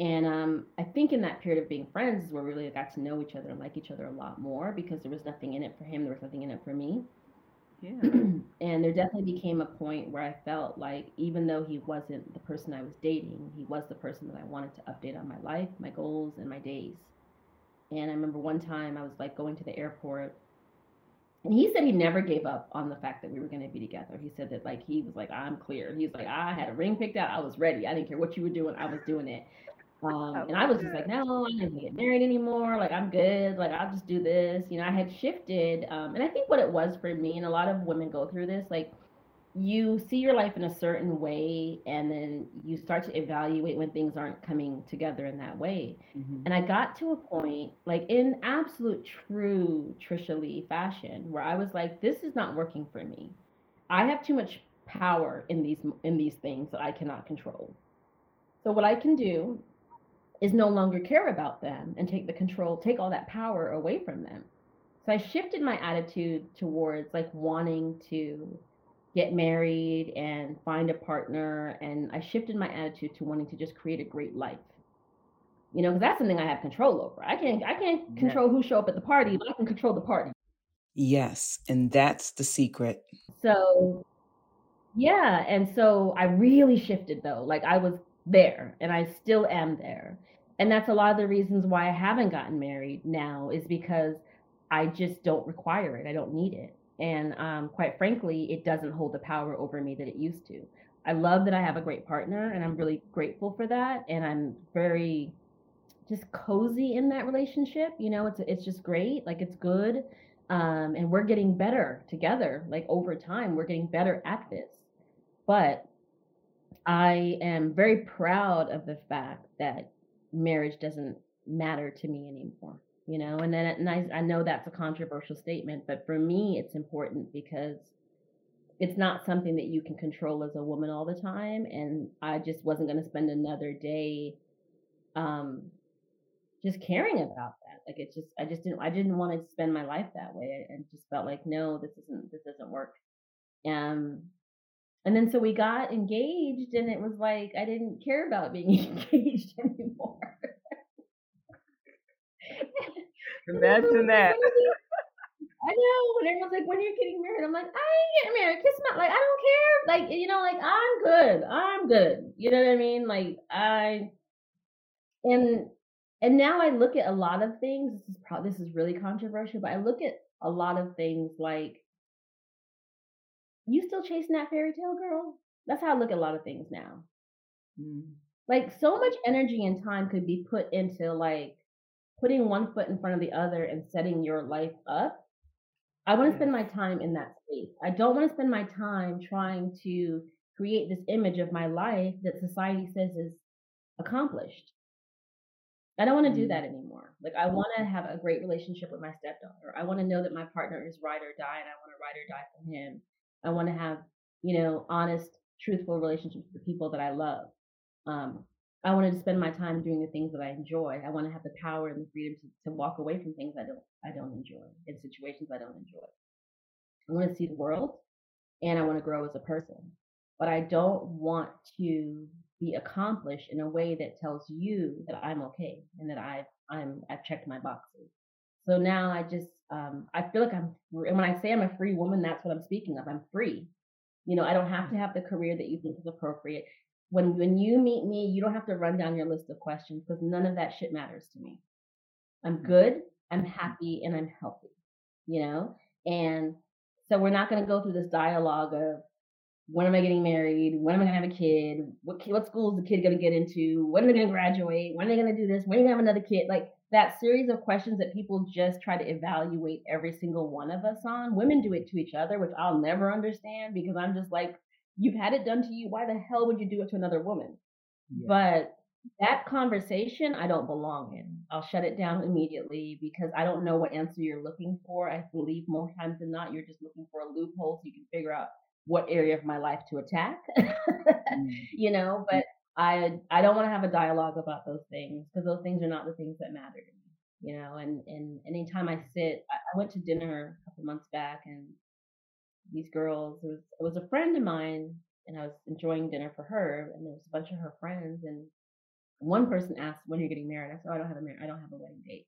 and um, I think in that period of being friends is where we really got to know each other and like each other a lot more because there was nothing in it for him, there was nothing in it for me. And there definitely became a point where I felt like even though he wasn't the person I was dating, he was the person that I wanted to update on my life, my goals, and my days. And I remember one time I was like going to the airport and he said he never gave up on the fact that we were going to be together. He said that like he was like I'm clear. He's like I had a ring picked out. I was ready. I didn't care what you were doing. I was doing it. Um, and I was just like, no, I don't gonna get married anymore. Like, I'm good. Like, I'll just do this. You know, I had shifted. Um, and I think what it was for me, and a lot of women go through this, like, you see your life in a certain way, and then you start to evaluate when things aren't coming together in that way. Mm-hmm. And I got to a point, like, in absolute true Tricia Lee fashion, where I was like, this is not working for me. I have too much power in these in these things that I cannot control. So what I can do is no longer care about them and take the control, take all that power away from them. So I shifted my attitude towards like wanting to get married and find a partner and I shifted my attitude to wanting to just create a great life. You know, because that's something I have control over. I can't I can't control who show up at the party, but I can control the party. Yes, and that's the secret. So yeah, and so I really shifted though. Like I was there and I still am there. And that's a lot of the reasons why I haven't gotten married now is because I just don't require it. I don't need it. And um, quite frankly, it doesn't hold the power over me that it used to. I love that I have a great partner and I'm really grateful for that. And I'm very just cozy in that relationship. You know, it's it's just great. Like it's good. Um, and we're getting better together. Like over time, we're getting better at this. But I am very proud of the fact that marriage doesn't matter to me anymore you know? And then and I, I know that's a controversial statement but for me it's important because it's not something that you can control as a woman all the time and i just wasn't going to spend another day um just caring about that. Like it's just i just didn't i didn't want to spend my life that way. And just felt like no this isn't this doesn't work. Um and then so we got engaged and it was like i didn't care about being engaged anymore Imagine that. I know. When everyone's like, when are you're getting married, I'm like, I ain't getting married. Kiss my like, I don't care. Like, you know, like I'm good. I'm good. You know what I mean? Like I and and now I look at a lot of things. This is probably this is really controversial, but I look at a lot of things like you still chasing that fairy tale girl? That's how I look at a lot of things now. Mm. Like so much energy and time could be put into like putting one foot in front of the other and setting your life up, I want to spend my time in that space. I don't want to spend my time trying to create this image of my life that society says is accomplished. I don't want to do mm. that anymore. Like I want to have a great relationship with my stepdaughter. I want to know that my partner is ride or die and I want to ride or die for him. I want to have, you know, honest, truthful relationships with the people that I love. Um, I wanted to spend my time doing the things that I enjoy. I want to have the power and the freedom to, to walk away from things I don't I don't enjoy in situations I don't enjoy. I want to see the world and I want to grow as a person. But I don't want to be accomplished in a way that tells you that I'm okay and that I've I'm I've checked my boxes. So now I just um, I feel like I'm and when I say I'm a free woman, that's what I'm speaking of. I'm free. You know, I don't have to have the career that you think is appropriate when when you meet me, you don't have to run down your list of questions because none of that shit matters to me. I'm mm-hmm. good, I'm happy, and I'm healthy. You know? And so we're not gonna go through this dialogue of when am I getting married? When am I gonna have a kid? What what school is the kid gonna get into? When are they gonna graduate? When are they gonna do this? When are they gonna have another kid? Like that series of questions that people just try to evaluate every single one of us on. Women do it to each other, which I'll never understand because I'm just like, You've had it done to you. Why the hell would you do it to another woman? Yeah. But that conversation I don't belong in. I'll shut it down immediately because I don't know what answer you're looking for. I believe more times than not you're just looking for a loophole so you can figure out what area of my life to attack. mm. You know, but I I don't want to have a dialogue about those things because those things are not the things that matter to me. You know, and and anytime I sit, I, I went to dinner a couple months back and these girls. It was it was a friend of mine, and I was enjoying dinner for her, and there was a bunch of her friends, and one person asked, "When are you getting married?" I said, oh, "I don't have a mar- I don't have a wedding date."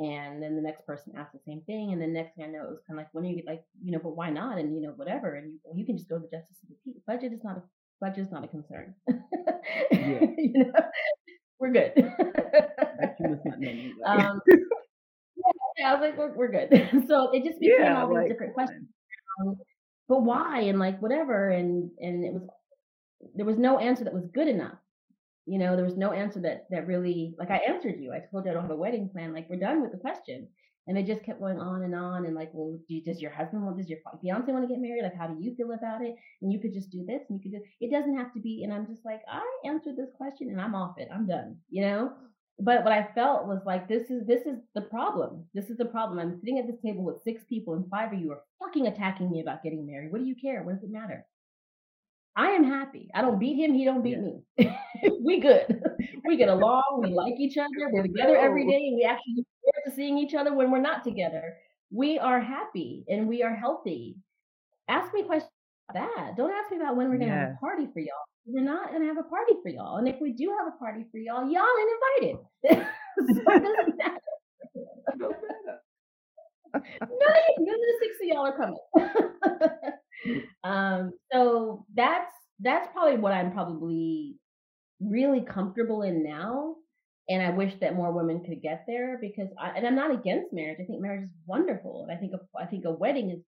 And then the next person asked the same thing, and the next thing I know, it was kind of like, "When are you like you know, but why not?" And you know, whatever, and you, you can just go to the justice of the peace. Budget is not a budget is not a concern. yeah. you know, we're good. um, yeah, I was like, we're, we're good. so it just became yeah, all these like, different questions um, but why and like whatever and and it was there was no answer that was good enough you know there was no answer that that really like i answered you i told you i don't have a wedding plan like we're done with the question and they just kept going on and on and like well do you, does your husband want does your fiance want to get married like how do you feel about it and you could just do this and you could do it doesn't have to be and i'm just like i answered this question and i'm off it i'm done you know but what I felt was like this is this is the problem. This is the problem. I'm sitting at this table with six people, and five of you are fucking attacking me about getting married. What do you care? What does it matter? I am happy. I don't beat him. He don't beat yeah. me. we good. we get along. We like each other. We're together every day, and we actually to seeing each other when we're not together. We are happy and we are healthy. Ask me questions about that. Don't ask me about when we're gonna have a party for y'all. We're not gonna have a party for y'all, and if we do have a party for y'all, y'all ain't invited. so it doesn't matter. No none of the six of y'all are coming. um, so that's that's probably what I'm probably really comfortable in now. And I wish that more women could get there because I, and I'm not against marriage. I think marriage is wonderful. And I think a, I think a wedding is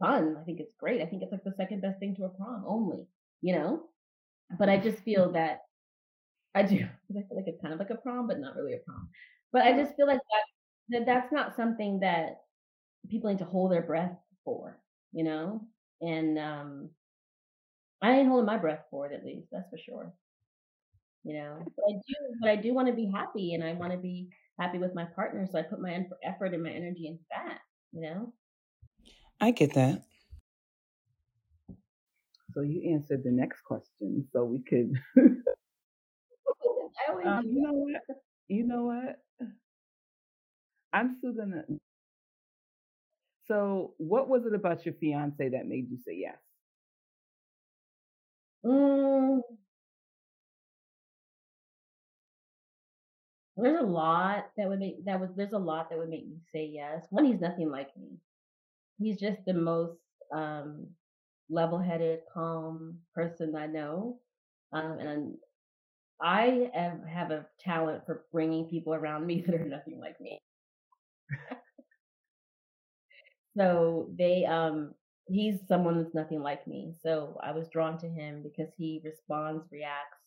fun. I think it's great. I think it's like the second best thing to a prom only, you know? But I just feel that I do. because I feel like it's kind of like a prom, but not really a prom. But I just feel like that, that that's not something that people need to hold their breath for, you know? And um I ain't holding my breath for it at least, that's for sure. You know, but I do, but I do want to be happy, and I want to be happy with my partner. So I put my effort and my energy into that. You know. I get that. So you answered the next question, so we could. um, you know what? You know what? I'm still gonna. So, what was it about your fiance that made you say yes? Mm, there's a lot that would make that would there's a lot that would make me say yes. One, he's nothing like me. He's just the most um, level-headed, calm person I know, um, and I have, have a talent for bringing people around me that are nothing like me. so they um he's someone that's nothing like me. So I was drawn to him because he responds, reacts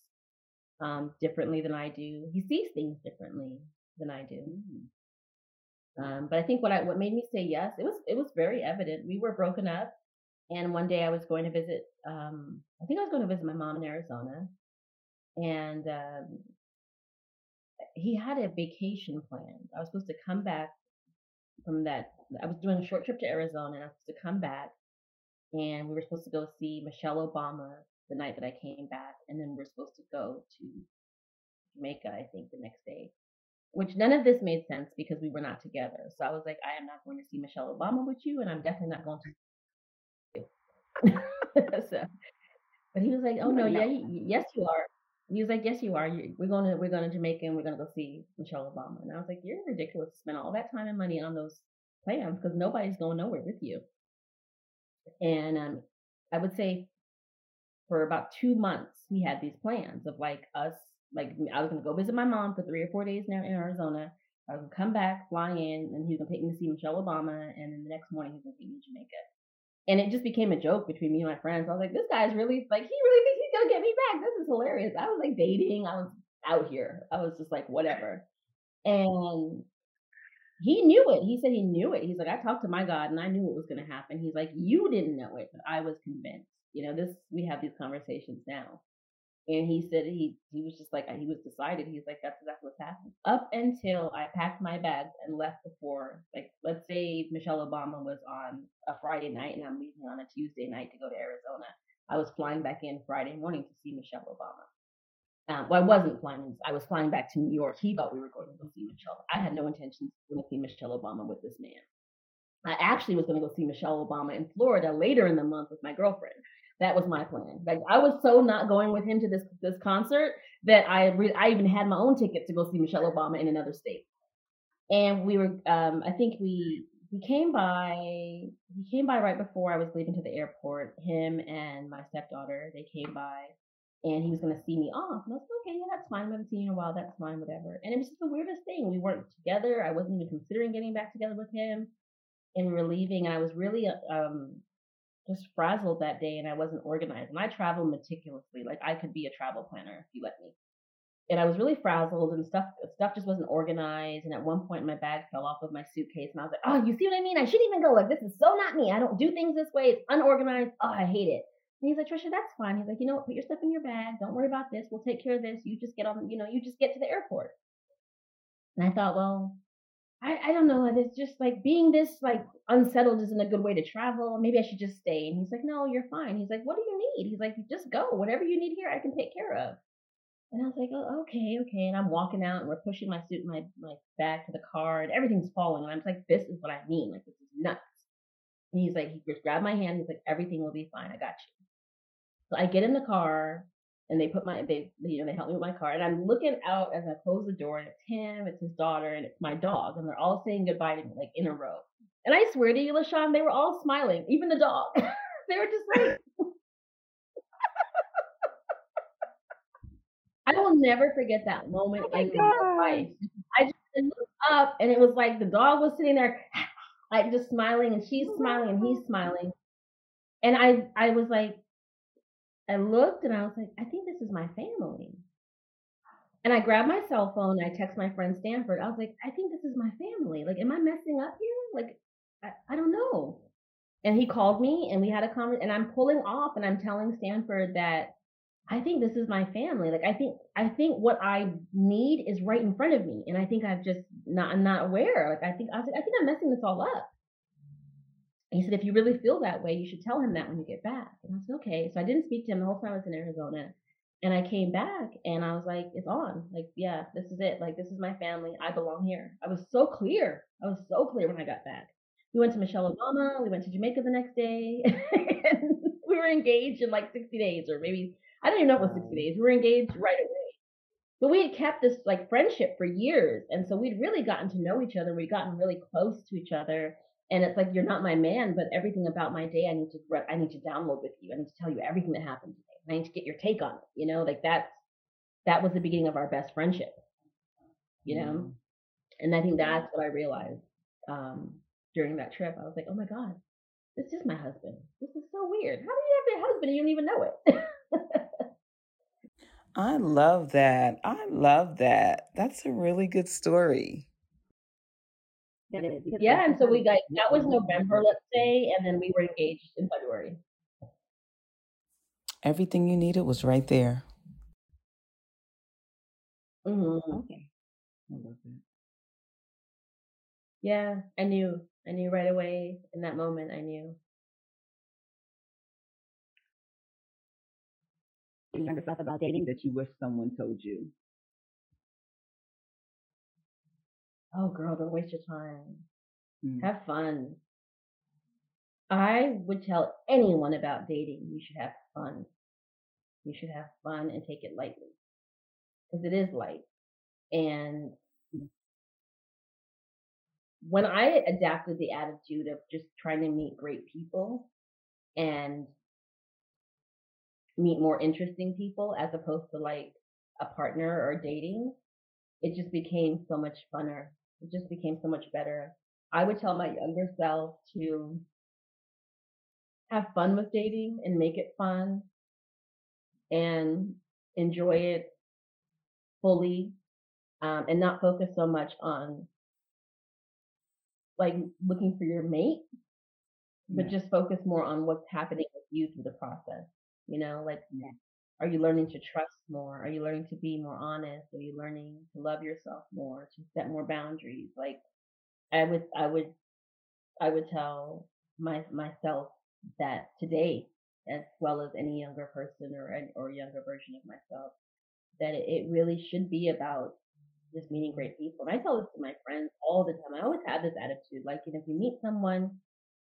um, differently than I do. He sees things differently than I do. Mm. Um, but I think what I what made me say yes, it was it was very evident. We were broken up, and one day I was going to visit. Um, I think I was going to visit my mom in Arizona, and um, he had a vacation planned. I was supposed to come back from that. I was doing a short trip to Arizona, and I was supposed to come back and we were supposed to go see Michelle Obama the night that I came back, and then we are supposed to go to Jamaica, I think, the next day. Which none of this made sense because we were not together. So I was like, I am not going to see Michelle Obama with you, and I'm definitely not going to. so, but he was like, "Oh no, yeah, yes you are." He was like, "Yes you are. We're going to we're going to Jamaica and we're going to go see Michelle Obama." And I was like, "You're ridiculous to spend all that time and money on those plans because nobody's going nowhere with you." And um, I would say for about two months, we had these plans of like us, like I was to go visit my mom for three or four days now in Arizona. I was to come back, fly in, and he was to take me to see Michelle Obama. And then the next morning, he was to take me to Jamaica. And it just became a joke between me and my friends. I was like, this guy's really, like, he really thinks he's to get me back. This is hilarious. I was like dating. I was out here. I was just like, whatever. And he knew it. He said he knew it. He's like, I talked to my God and I knew what was to happen. He's like, you didn't know it, but I was convinced. You know, this we have these conversations now. And he said he he was just like he was decided. He's like, that's that's what's happened. Up until I packed my bags and left before, like, let's say Michelle Obama was on a Friday night and I'm leaving on a Tuesday night to go to Arizona. I was flying back in Friday morning to see Michelle Obama. Um, well, I wasn't flying. I was flying back to New York. He thought we were going to go see Michelle. I had no intentions of going to see Michelle Obama with this man. I actually was going to go see Michelle Obama in Florida later in the month with my girlfriend. That was my plan. Like I was so not going with him to this this concert that I re- I even had my own ticket to go see Michelle Obama in another state. And we were, um, I think we he came by. He came by right before I was leaving to the airport. Him and my stepdaughter they came by and he was going to see me off. And I was like, okay, yeah, that's fine. I haven't seen you in a while. That's fine, whatever. And it was just the weirdest thing. We weren't together. I wasn't even considering getting back together with him. And we were leaving, and I was really um, just frazzled that day, and I wasn't organized. And I travel meticulously. Like I could be a travel planner if you let me. And I was really frazzled, and stuff stuff just wasn't organized. And at one point, my bag fell off of my suitcase, and I was like, "Oh, you see what I mean? I shouldn't even go. Like this is so not me. I don't do things this way. It's unorganized. Oh, I hate it." And he's like, Tricia, that's fine. He's like, you know what? Put your stuff in your bag. Don't worry about this. We'll take care of this. You just get on, you know, you just get to the airport. And I thought, well, I, I don't know. And it's just like being this like unsettled isn't a good way to travel. Maybe I should just stay. And he's like, no, you're fine. He's like, what do you need? He's like, just go. Whatever you need here, I can take care of. And I was like, oh, okay, okay. And I'm walking out and we're pushing my suit, my, my bag to the car and everything's falling. And I'm like, this is what I mean. Like, this is nuts. And he's like, he just grabbed my hand. He's like, everything will be fine. I got you. So I get in the car and they put my, they, you know, they help me with my car. And I'm looking out as I close the door and it's him, it's his daughter, and it's my dog. And they're all saying goodbye to me, like in a row. And I swear to you, LaShawn, they were all smiling, even the dog. they were just like, I will never forget that moment oh in my life. I just looked up and it was like the dog was sitting there, like just smiling, and she's smiling and he's smiling. And I, I was like, I looked and I was like, I think this is my family. And I grabbed my cell phone I text my friend Stanford. I was like, I think this is my family. Like, am I messing up here? Like, I, I don't know. And he called me and we had a conversation and I'm pulling off and I'm telling Stanford that I think this is my family. Like I think I think what I need is right in front of me. And I think I've just not I'm not aware. Like I think I was like, I think I'm messing this all up. He said, if you really feel that way, you should tell him that when you get back. And I said, okay. So I didn't speak to him the whole time I was in Arizona. And I came back and I was like, it's on. Like, yeah, this is it. Like, this is my family. I belong here. I was so clear. I was so clear when I got back. We went to Michelle Obama. We went to Jamaica the next day. and we were engaged in like 60 days or maybe I don't even know if it was 60 days. We were engaged right away. But we had kept this like friendship for years. And so we'd really gotten to know each other. We'd gotten really close to each other. And it's like, you're not my man, but everything about my day, I need to, I need to download with you. I need to tell you everything that happened today. I need to get your take on it. You know, like that's, that was the beginning of our best friendship, you know? Mm. And I think that's what I realized um, during that trip. I was like, oh my God, this is my husband. This is so weird. How do you have a husband and you don't even know it? I love that. I love that. That's a really good story. Yeah, and so we got that was November, let's say, and then we were engaged in February. Everything you needed was right there. Mm-hmm. Okay. I love that. Yeah, I knew. I knew right away in that moment. I knew. you learned stuff about dating that you wish someone told you? Oh, girl, don't waste your time. Mm. Have fun. I would tell anyone about dating. You should have fun. You should have fun and take it lightly because it is light. And mm. when I adapted the attitude of just trying to meet great people and meet more interesting people as opposed to like a partner or dating, it just became so much funner. It just became so much better. I would tell my younger self to have fun with dating and make it fun and enjoy it fully um, and not focus so much on like looking for your mate, but yeah. just focus more on what's happening with you through the process. You know, like, yeah. Are you learning to trust more? Are you learning to be more honest? Are you learning to love yourself more, to set more boundaries? Like, I would, I would, I would tell my myself that today, as well as any younger person or or younger version of myself, that it, it really should be about just meeting great people. And I tell this to my friends all the time. I always have this attitude, like, you know, if you meet someone,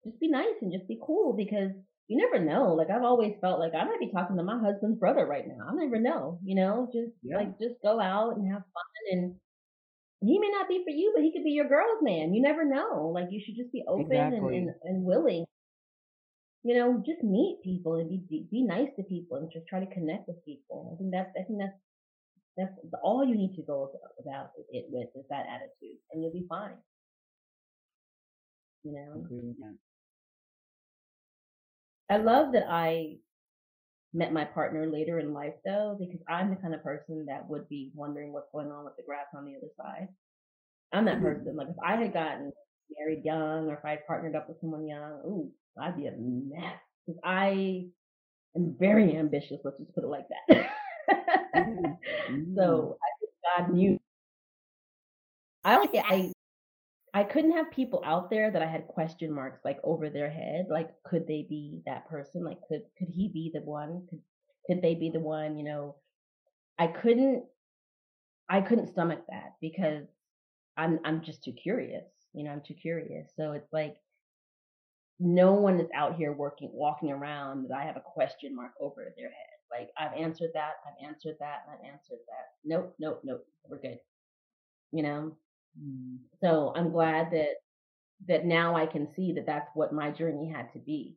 just be nice and just be cool because you never know. Like I've always felt like I might be talking to my husband's brother right now. I never know, you know, just yeah. like just go out and have fun and he may not be for you, but he could be your girl's man. You never know. Like you should just be open exactly. and, and, and willing. You know, just meet people and be, be be nice to people and just try to connect with people. I think that's I think that's that's all you need to go about it with is that attitude, and you'll be fine. You know. I love that I met my partner later in life though, because I'm the kind of person that would be wondering what's going on with the grass on the other side. I'm that mm-hmm. person. Like if I had gotten married young or if I had partnered up with someone young, ooh, I'd be a mess. Because I am very ambitious, let's just put it like that. mm-hmm. So I think God knew. I like I I couldn't have people out there that I had question marks like over their head. Like, could they be that person? Like, could could he be the one? Could could they be the one? You know, I couldn't I couldn't stomach that because I'm I'm just too curious. You know, I'm too curious. So it's like no one is out here working walking around that I have a question mark over their head. Like I've answered that, I've answered that, I've answered that. Nope, nope, nope. We're good. You know, Mm. So I'm glad that that now I can see that that's what my journey had to be.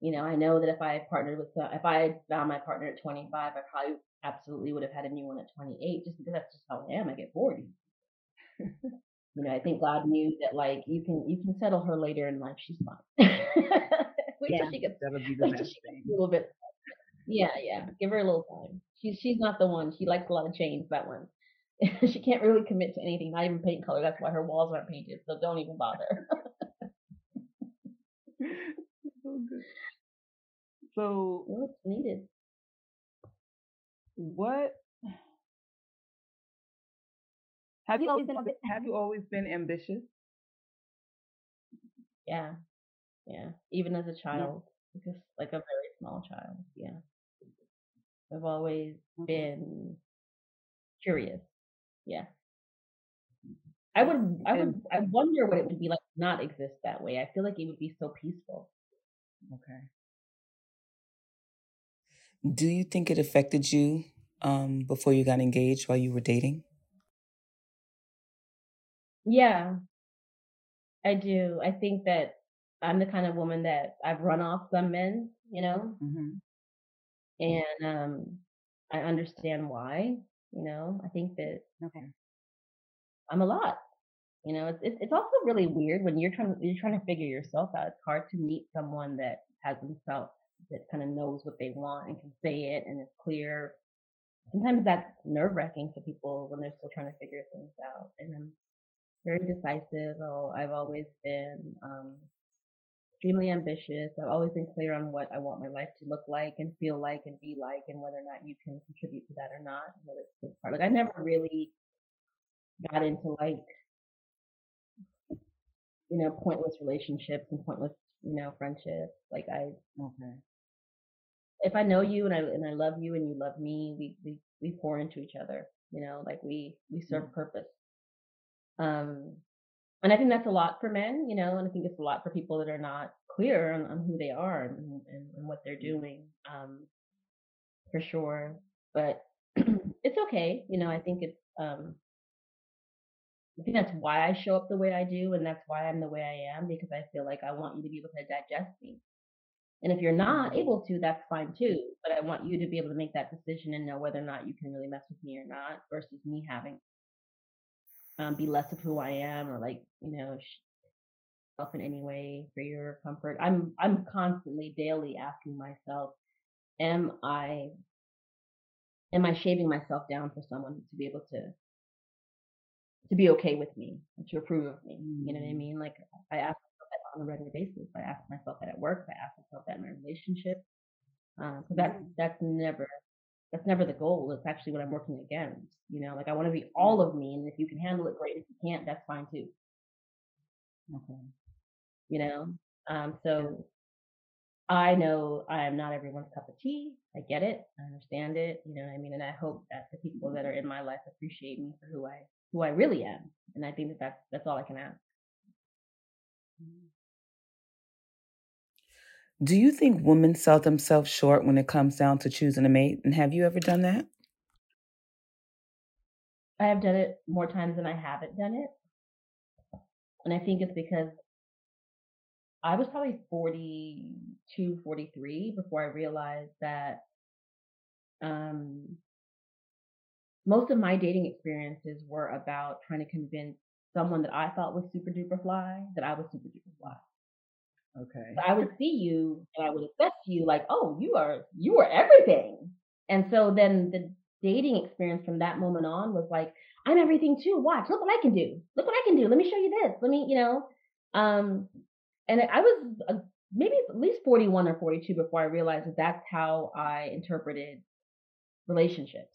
You know, I know that if I partnered with, if I had found my partner at 25, I probably absolutely would have had a new one at 28, just because that's just how I am. I get 40. you know, I think God knew that like you can you can settle her later in life. She's fine. Wait yeah, till she gets that'll be the best thing. A little bit. Yeah, yeah. Give her a little time. She's she's not the one. She likes a lot of change. That one. she can't really commit to anything, not even paint color. That's why her walls aren't painted. So don't even bother. so oh, good. So what's needed? What have you always been have you always been ambitious? Yeah. Yeah. Even as a child. Yeah. Just like a very small child. Yeah. I've always been curious yeah. I would, I would, I wonder what it would be like to not exist that way. I feel like it would be so peaceful. Okay. Do you think it affected you um, before you got engaged while you were dating? Yeah, I do. I think that I'm the kind of woman that I've run off some men, you know, mm-hmm. and um, I understand why. You know, I think that okay. I'm a lot. You know, it's, it's also really weird when you're trying you're trying to figure yourself out. It's hard to meet someone that has themselves that kind of knows what they want and can say it and is clear. Sometimes that's nerve wracking for people when they're still trying to figure things out. And I'm very decisive. Oh, I've always been um, extremely ambitious. I've always been clear on what I want my life to look like and feel like and be like, and whether or not you can contribute to that or not. Whether it's part. Like I never really got into like you know pointless relationships and pointless you know friendships. Like I, okay. if I know you and I and I love you and you love me, we we we pour into each other. You know, like we we serve mm-hmm. purpose. Um, and I think that's a lot for men, you know, and I think it's a lot for people that are not clear on, on who they are and, and, and what they're doing, um, for sure. But it's okay, you know. I think it's, um, I think that's why I show up the way I do, and that's why I'm the way I am because I feel like I want you to be able to digest me. And if you're not mm-hmm. able to, that's fine too. But I want you to be able to make that decision and know whether or not you can really mess with me or not, versus me having um, be less of who I am or like, you know, self in any way for your comfort. I'm I'm constantly daily asking myself, am I am I shaving myself down for someone to be able to to be okay with me, to approve of me? You know what I mm. mean? Like I ask myself that on a regular basis. I ask myself that at work. I ask myself that in my relationship. Because uh, that's that's never that's never the goal. It's actually what I'm working against. You know, like I want to be all of me, and if you can handle it, great. If you can't, that's fine too. Okay. You know, um, so I know I am not everyone's cup of tea. I get it. I understand it. You know what I mean? And I hope that the people that are in my life appreciate me for who I who I really am. And I think that that's that's all I can ask. Do you think women sell themselves short when it comes down to choosing a mate? And have you ever done that? I have done it more times than I haven't done it. And I think it's because I was probably 42, 43 before I realized that um, most of my dating experiences were about trying to convince someone that I thought was super duper fly that I was super duper fly. Okay. I would see you and I would assess you like, oh, you are you are everything. And so then the dating experience from that moment on was like, I'm everything too. Watch, look what I can do. Look what I can do. Let me show you this. Let me, you know. Um, and I was uh, maybe at least 41 or 42 before I realized that that's how I interpreted relationships.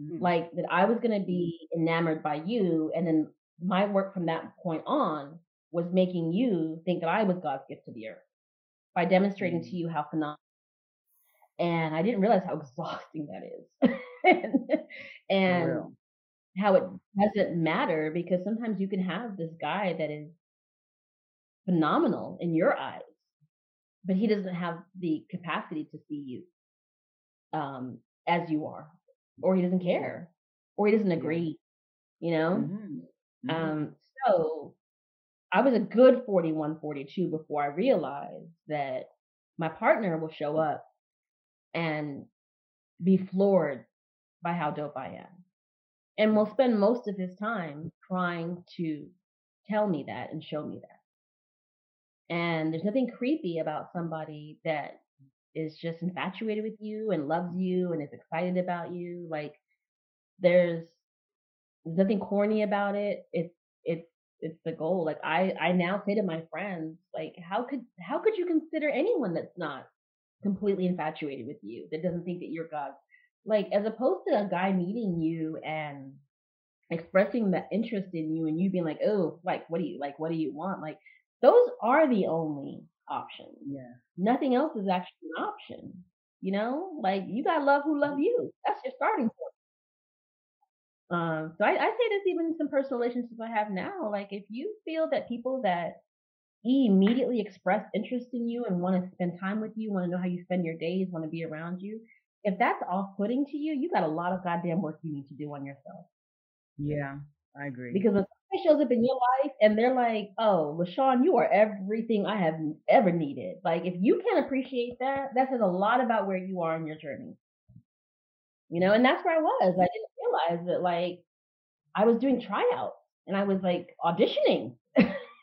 Mm-hmm. Like that I was going to be enamored by you, and then my work from that point on was making you think that I was God's gift to the earth by demonstrating to you how phenomenal. And I didn't realize how exhausting that is. and and how it doesn't matter because sometimes you can have this guy that is phenomenal in your eyes, but he doesn't have the capacity to see you um, as you are, or he doesn't care, or he doesn't agree, you know? Mhm. Mhm. Um, so I was a good 41, 42 before I realized that my partner will show up and be floored by how dope I am. And will spend most of his time trying to tell me that and show me that. And there's nothing creepy about somebody that is just infatuated with you and loves you and is excited about you. Like there's there's nothing corny about it. It's it's the goal. Like I I now say to my friends, like how could how could you consider anyone that's not completely infatuated with you that doesn't think that you're God? Like as opposed to a guy meeting you and expressing the interest in you and you being like, oh, like what do you like? What do you want? Like those are the only options. Yeah. Nothing else is actually an option. You know, like you gotta love who love you. That's your starting point. Um, so I, I say this even in some personal relationships I have now. Like if you feel that people that immediately express interest in you and want to spend time with you, want to know how you spend your days, want to be around you, if that's off-putting to you, you got a lot of goddamn work you need to do on yourself. Yeah. I agree. Because when somebody shows up in your life and they're like, "Oh, LaShawn, you are everything I have ever needed," like if you can't appreciate that, that says a lot about where you are in your journey. You know, and that's where I was. I didn't realize that like I was doing tryouts and I was like auditioning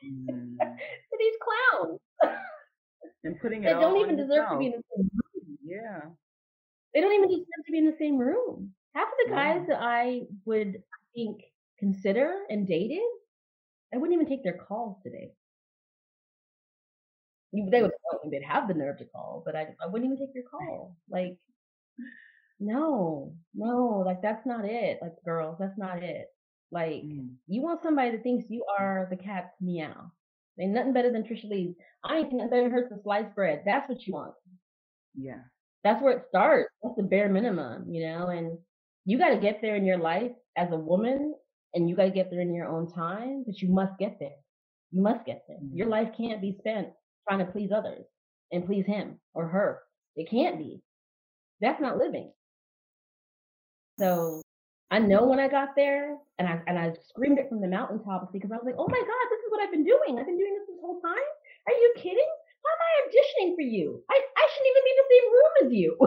Mhm. for these clowns And putting it all don't even deserve to be in the same room. Yeah. They don't even deserve to be in the same room. Half of the Yeah. guys that I would I think consider and dated, I wouldn't even take their calls today. They would oh, they'd have the nerve to call, but I I wouldn't even take your call. Like, no, no, like that's not it. Like girls, that's not it. Like Mm. you want somebody that thinks you are the cat's meow. Ain't nothing better than Tricia Lee's. I ain't nothing better than her some sliced bread. That's what you want. Yeah. That's where it starts. That's the bare minimum, you know, and you got to get there in your life as a woman and you got to get there in your own time, but you must get there. You must get there. Your Mhm. life can't be spent trying to please others and please him or her. It can't be. That's not living. So I know when I got there and I and I screamed it from the mountaintops because I was like, oh my God, this is what I've been doing. I've been doing this this whole time. Are you kidding? Why am I auditioning for you? I, I shouldn't even be in the same room as you.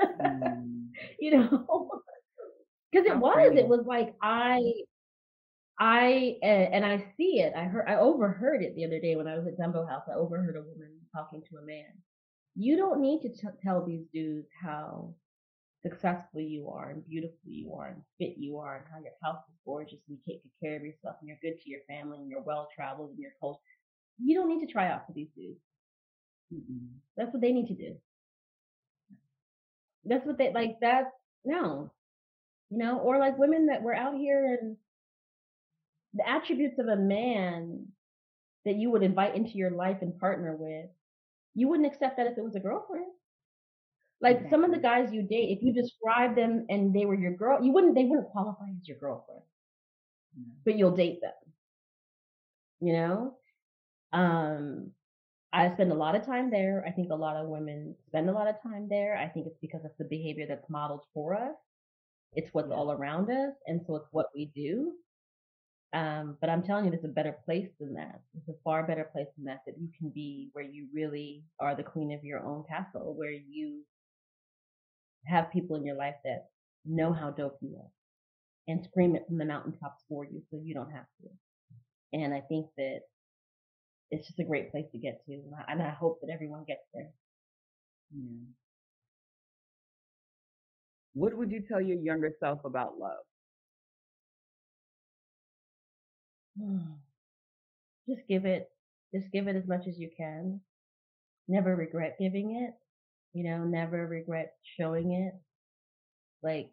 Mm. you know because it was it was like i i and i see it i heard i overheard it the other day when i was at dumbo house i overheard a woman talking to a man you don't need to t- tell these dudes how successful you are and beautiful you are and fit you are and how your house is gorgeous and you take good care of yourself and you're good to your family and you're well traveled and you're close you don't need to try out for these dudes. Mm-mm. that's what they need to do. That's what they like that no. You know or like women that were out here and the attributes of a man that you would invite into your life and partner with you wouldn't accept that if it was a girlfriend like some of the guys you date if you describe them and they were your girl you wouldn't they wouldn't qualify as your girlfriend No. but you'll date them you know um I spend a lot of time there. I think a lot of women spend a lot of time there. I think it's because it's the behavior that's modeled for us. It's what's Yeah. all around us, and so it's what we do. Um, but I'm telling you, there's a better place than that. It's a far better place than that that you can be where you really are the queen of your own castle, where you have people in your life that know how dope you are and scream it from the mountaintops for you so you don't have to. And I think that it's just a great place to get to. And I, and I hope that everyone gets there. Yeah. What would you tell your younger self about love? just give it just give it as much as you can never regret giving it you know never regret showing it like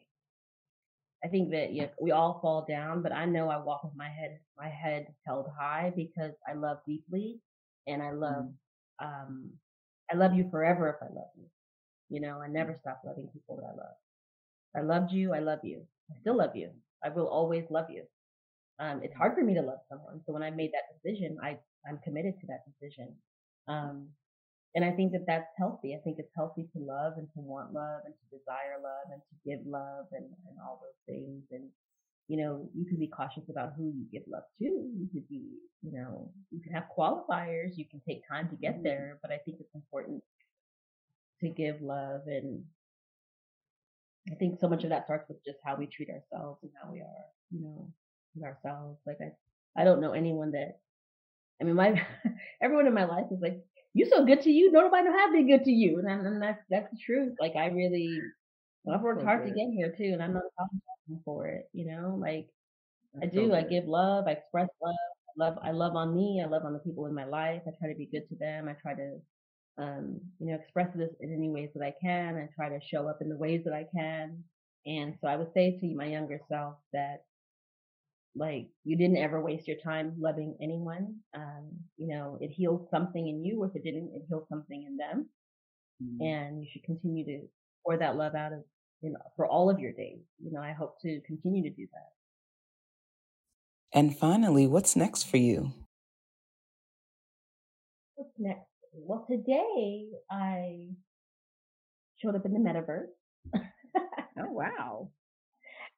I think that yeah, we all fall down, but I know I walk with my head my head held high because I love deeply, and I love Mm. um I love you forever if I love you. You know, I never stop loving people that I love. I loved you. I love you. I still love you. I will always love you. Um, it's hard for me to love someone. So when I made that decision, I, I'm committed to that decision. Um, and I think that that's healthy. I think it's healthy to love and to want love and to desire love and to give love and, and all those things. And, you know, you can be cautious about who you give love to. You could be, you know, you can have qualifiers. You can take time to get Mhm. there, but I think it's important to give love and I think so much of that starts with just how we treat ourselves and how we are, you know, with ourselves. Like I, I don't know anyone that, I mean, my, everyone in my life is like, you so good to you. Nobody know how to be good to you. And, and that's, that's the truth. Like I really, I've worked so hard to get here too. And I'm not apologizing for it, you know, like I That's so do. I give love. I express love. I love. I love on me. I love on the people in my life. I try to be good to them. I try to, um, you know, express this in any ways that I can. I try to show up in the ways that I can. And so I would say to my younger self that, like, you didn't ever waste your time loving anyone. Um, you know, it healed something in you. If it didn't, it healed something in them. Mm. And you should continue to pour that love out of, you know, for all of your days. You know, I hope to continue to do that. And finally, what's next for you? What's next? Well, today I showed up in the metaverse. Oh wow.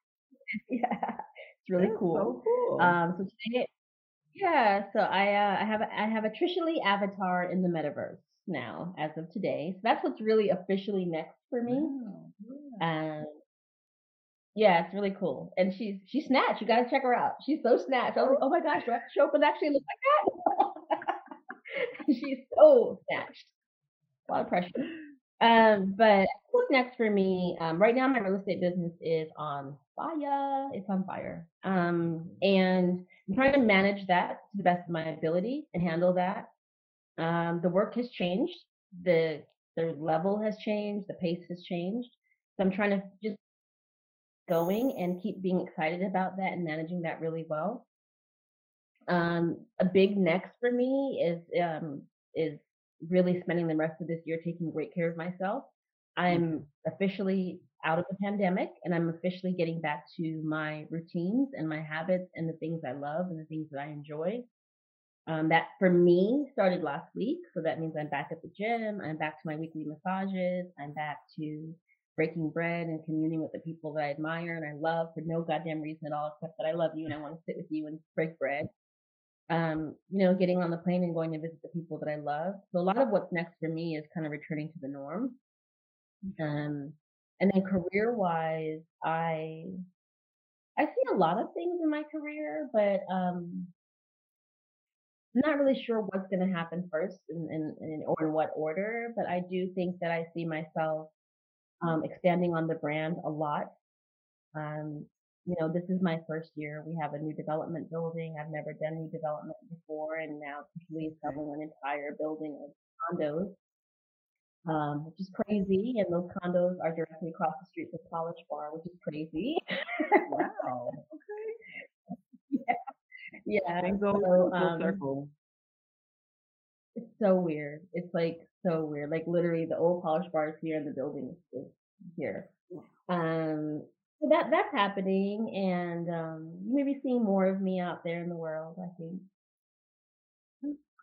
yeah, it's really That's cool. So cool. Um, so today, yeah, so I uh, I have a, I have a Tricia Lee avatar in the metaverse now as of today. So that's what's really officially next for me. Wow, yeah. Um, yeah, it's really cool. And she's she's snatched. You gotta check her out. She's so snatched. I was like, oh my gosh, do I have to show up and actually look like that? she's so snatched. A lot of pressure. Um, but what's next for me? Um, right now my real estate business is on fire. It's on fire. Um, and I'm trying to manage that to the best of my ability and handle that. Um, the work has changed. The the level has changed. The pace has changed. So I'm trying to just going and keep being excited about that and managing that really well. Um, a big next for me is um, is really spending the rest of this year taking great care of myself. I'm officially out of the pandemic and I'm officially getting back to my routines and my habits and the things I love and the things that I enjoy. Um, that for me started last week. So that means I'm back at the gym. I'm back to my weekly massages. I'm back to breaking bread and communing with the people that I admire and I love for no goddamn reason at all, except that I love you and I want to sit with you and break bread. Um, you know, getting on the plane and going to visit the people that I love. So a lot of what's next for me is kind of returning to the norm. Um, and then career wise, I I see a lot of things in my career, but um, I'm not really sure what's going to happen first in, in, in or in what order. But I do think that I see myself um, expanding on the brand a lot. Um, you know, this is my first year. We have a new development building. I've never done new development before, and now officially selling an entire building of condos, um, which is crazy. And those condos are directly across the street from College Bar, which is crazy. Wow. Okay. yeah. Things go So, um, circle. It's so weird. It's like so weird. Like literally, the old College Bar is here, and the building is here. Um, so that that's happening, and um, you may be seeing more of me out there in the world. I think.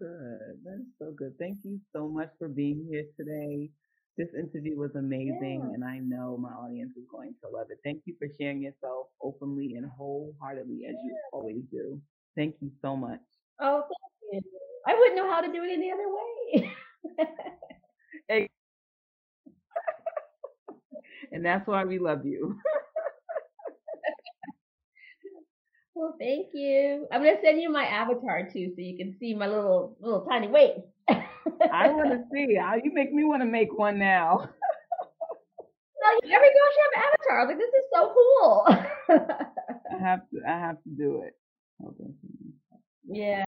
That's good. That's so good. Thank you so much for being here today. This interview was amazing, Yeah. and I know my audience is going to love it. Thank you for sharing yourself openly and wholeheartedly as you always do. Thank you so much. Oh, thank you. I wouldn't know how to do it any other way. Hey. and that's why we love you. well, thank you. I'm gonna send you my avatar too, so you can see my little little tiny waist. I want to see. Uh, You make me want to make one now. Like, every girl should have an avatar. I was like, this is so cool. I have to. I have to do it. Yeah.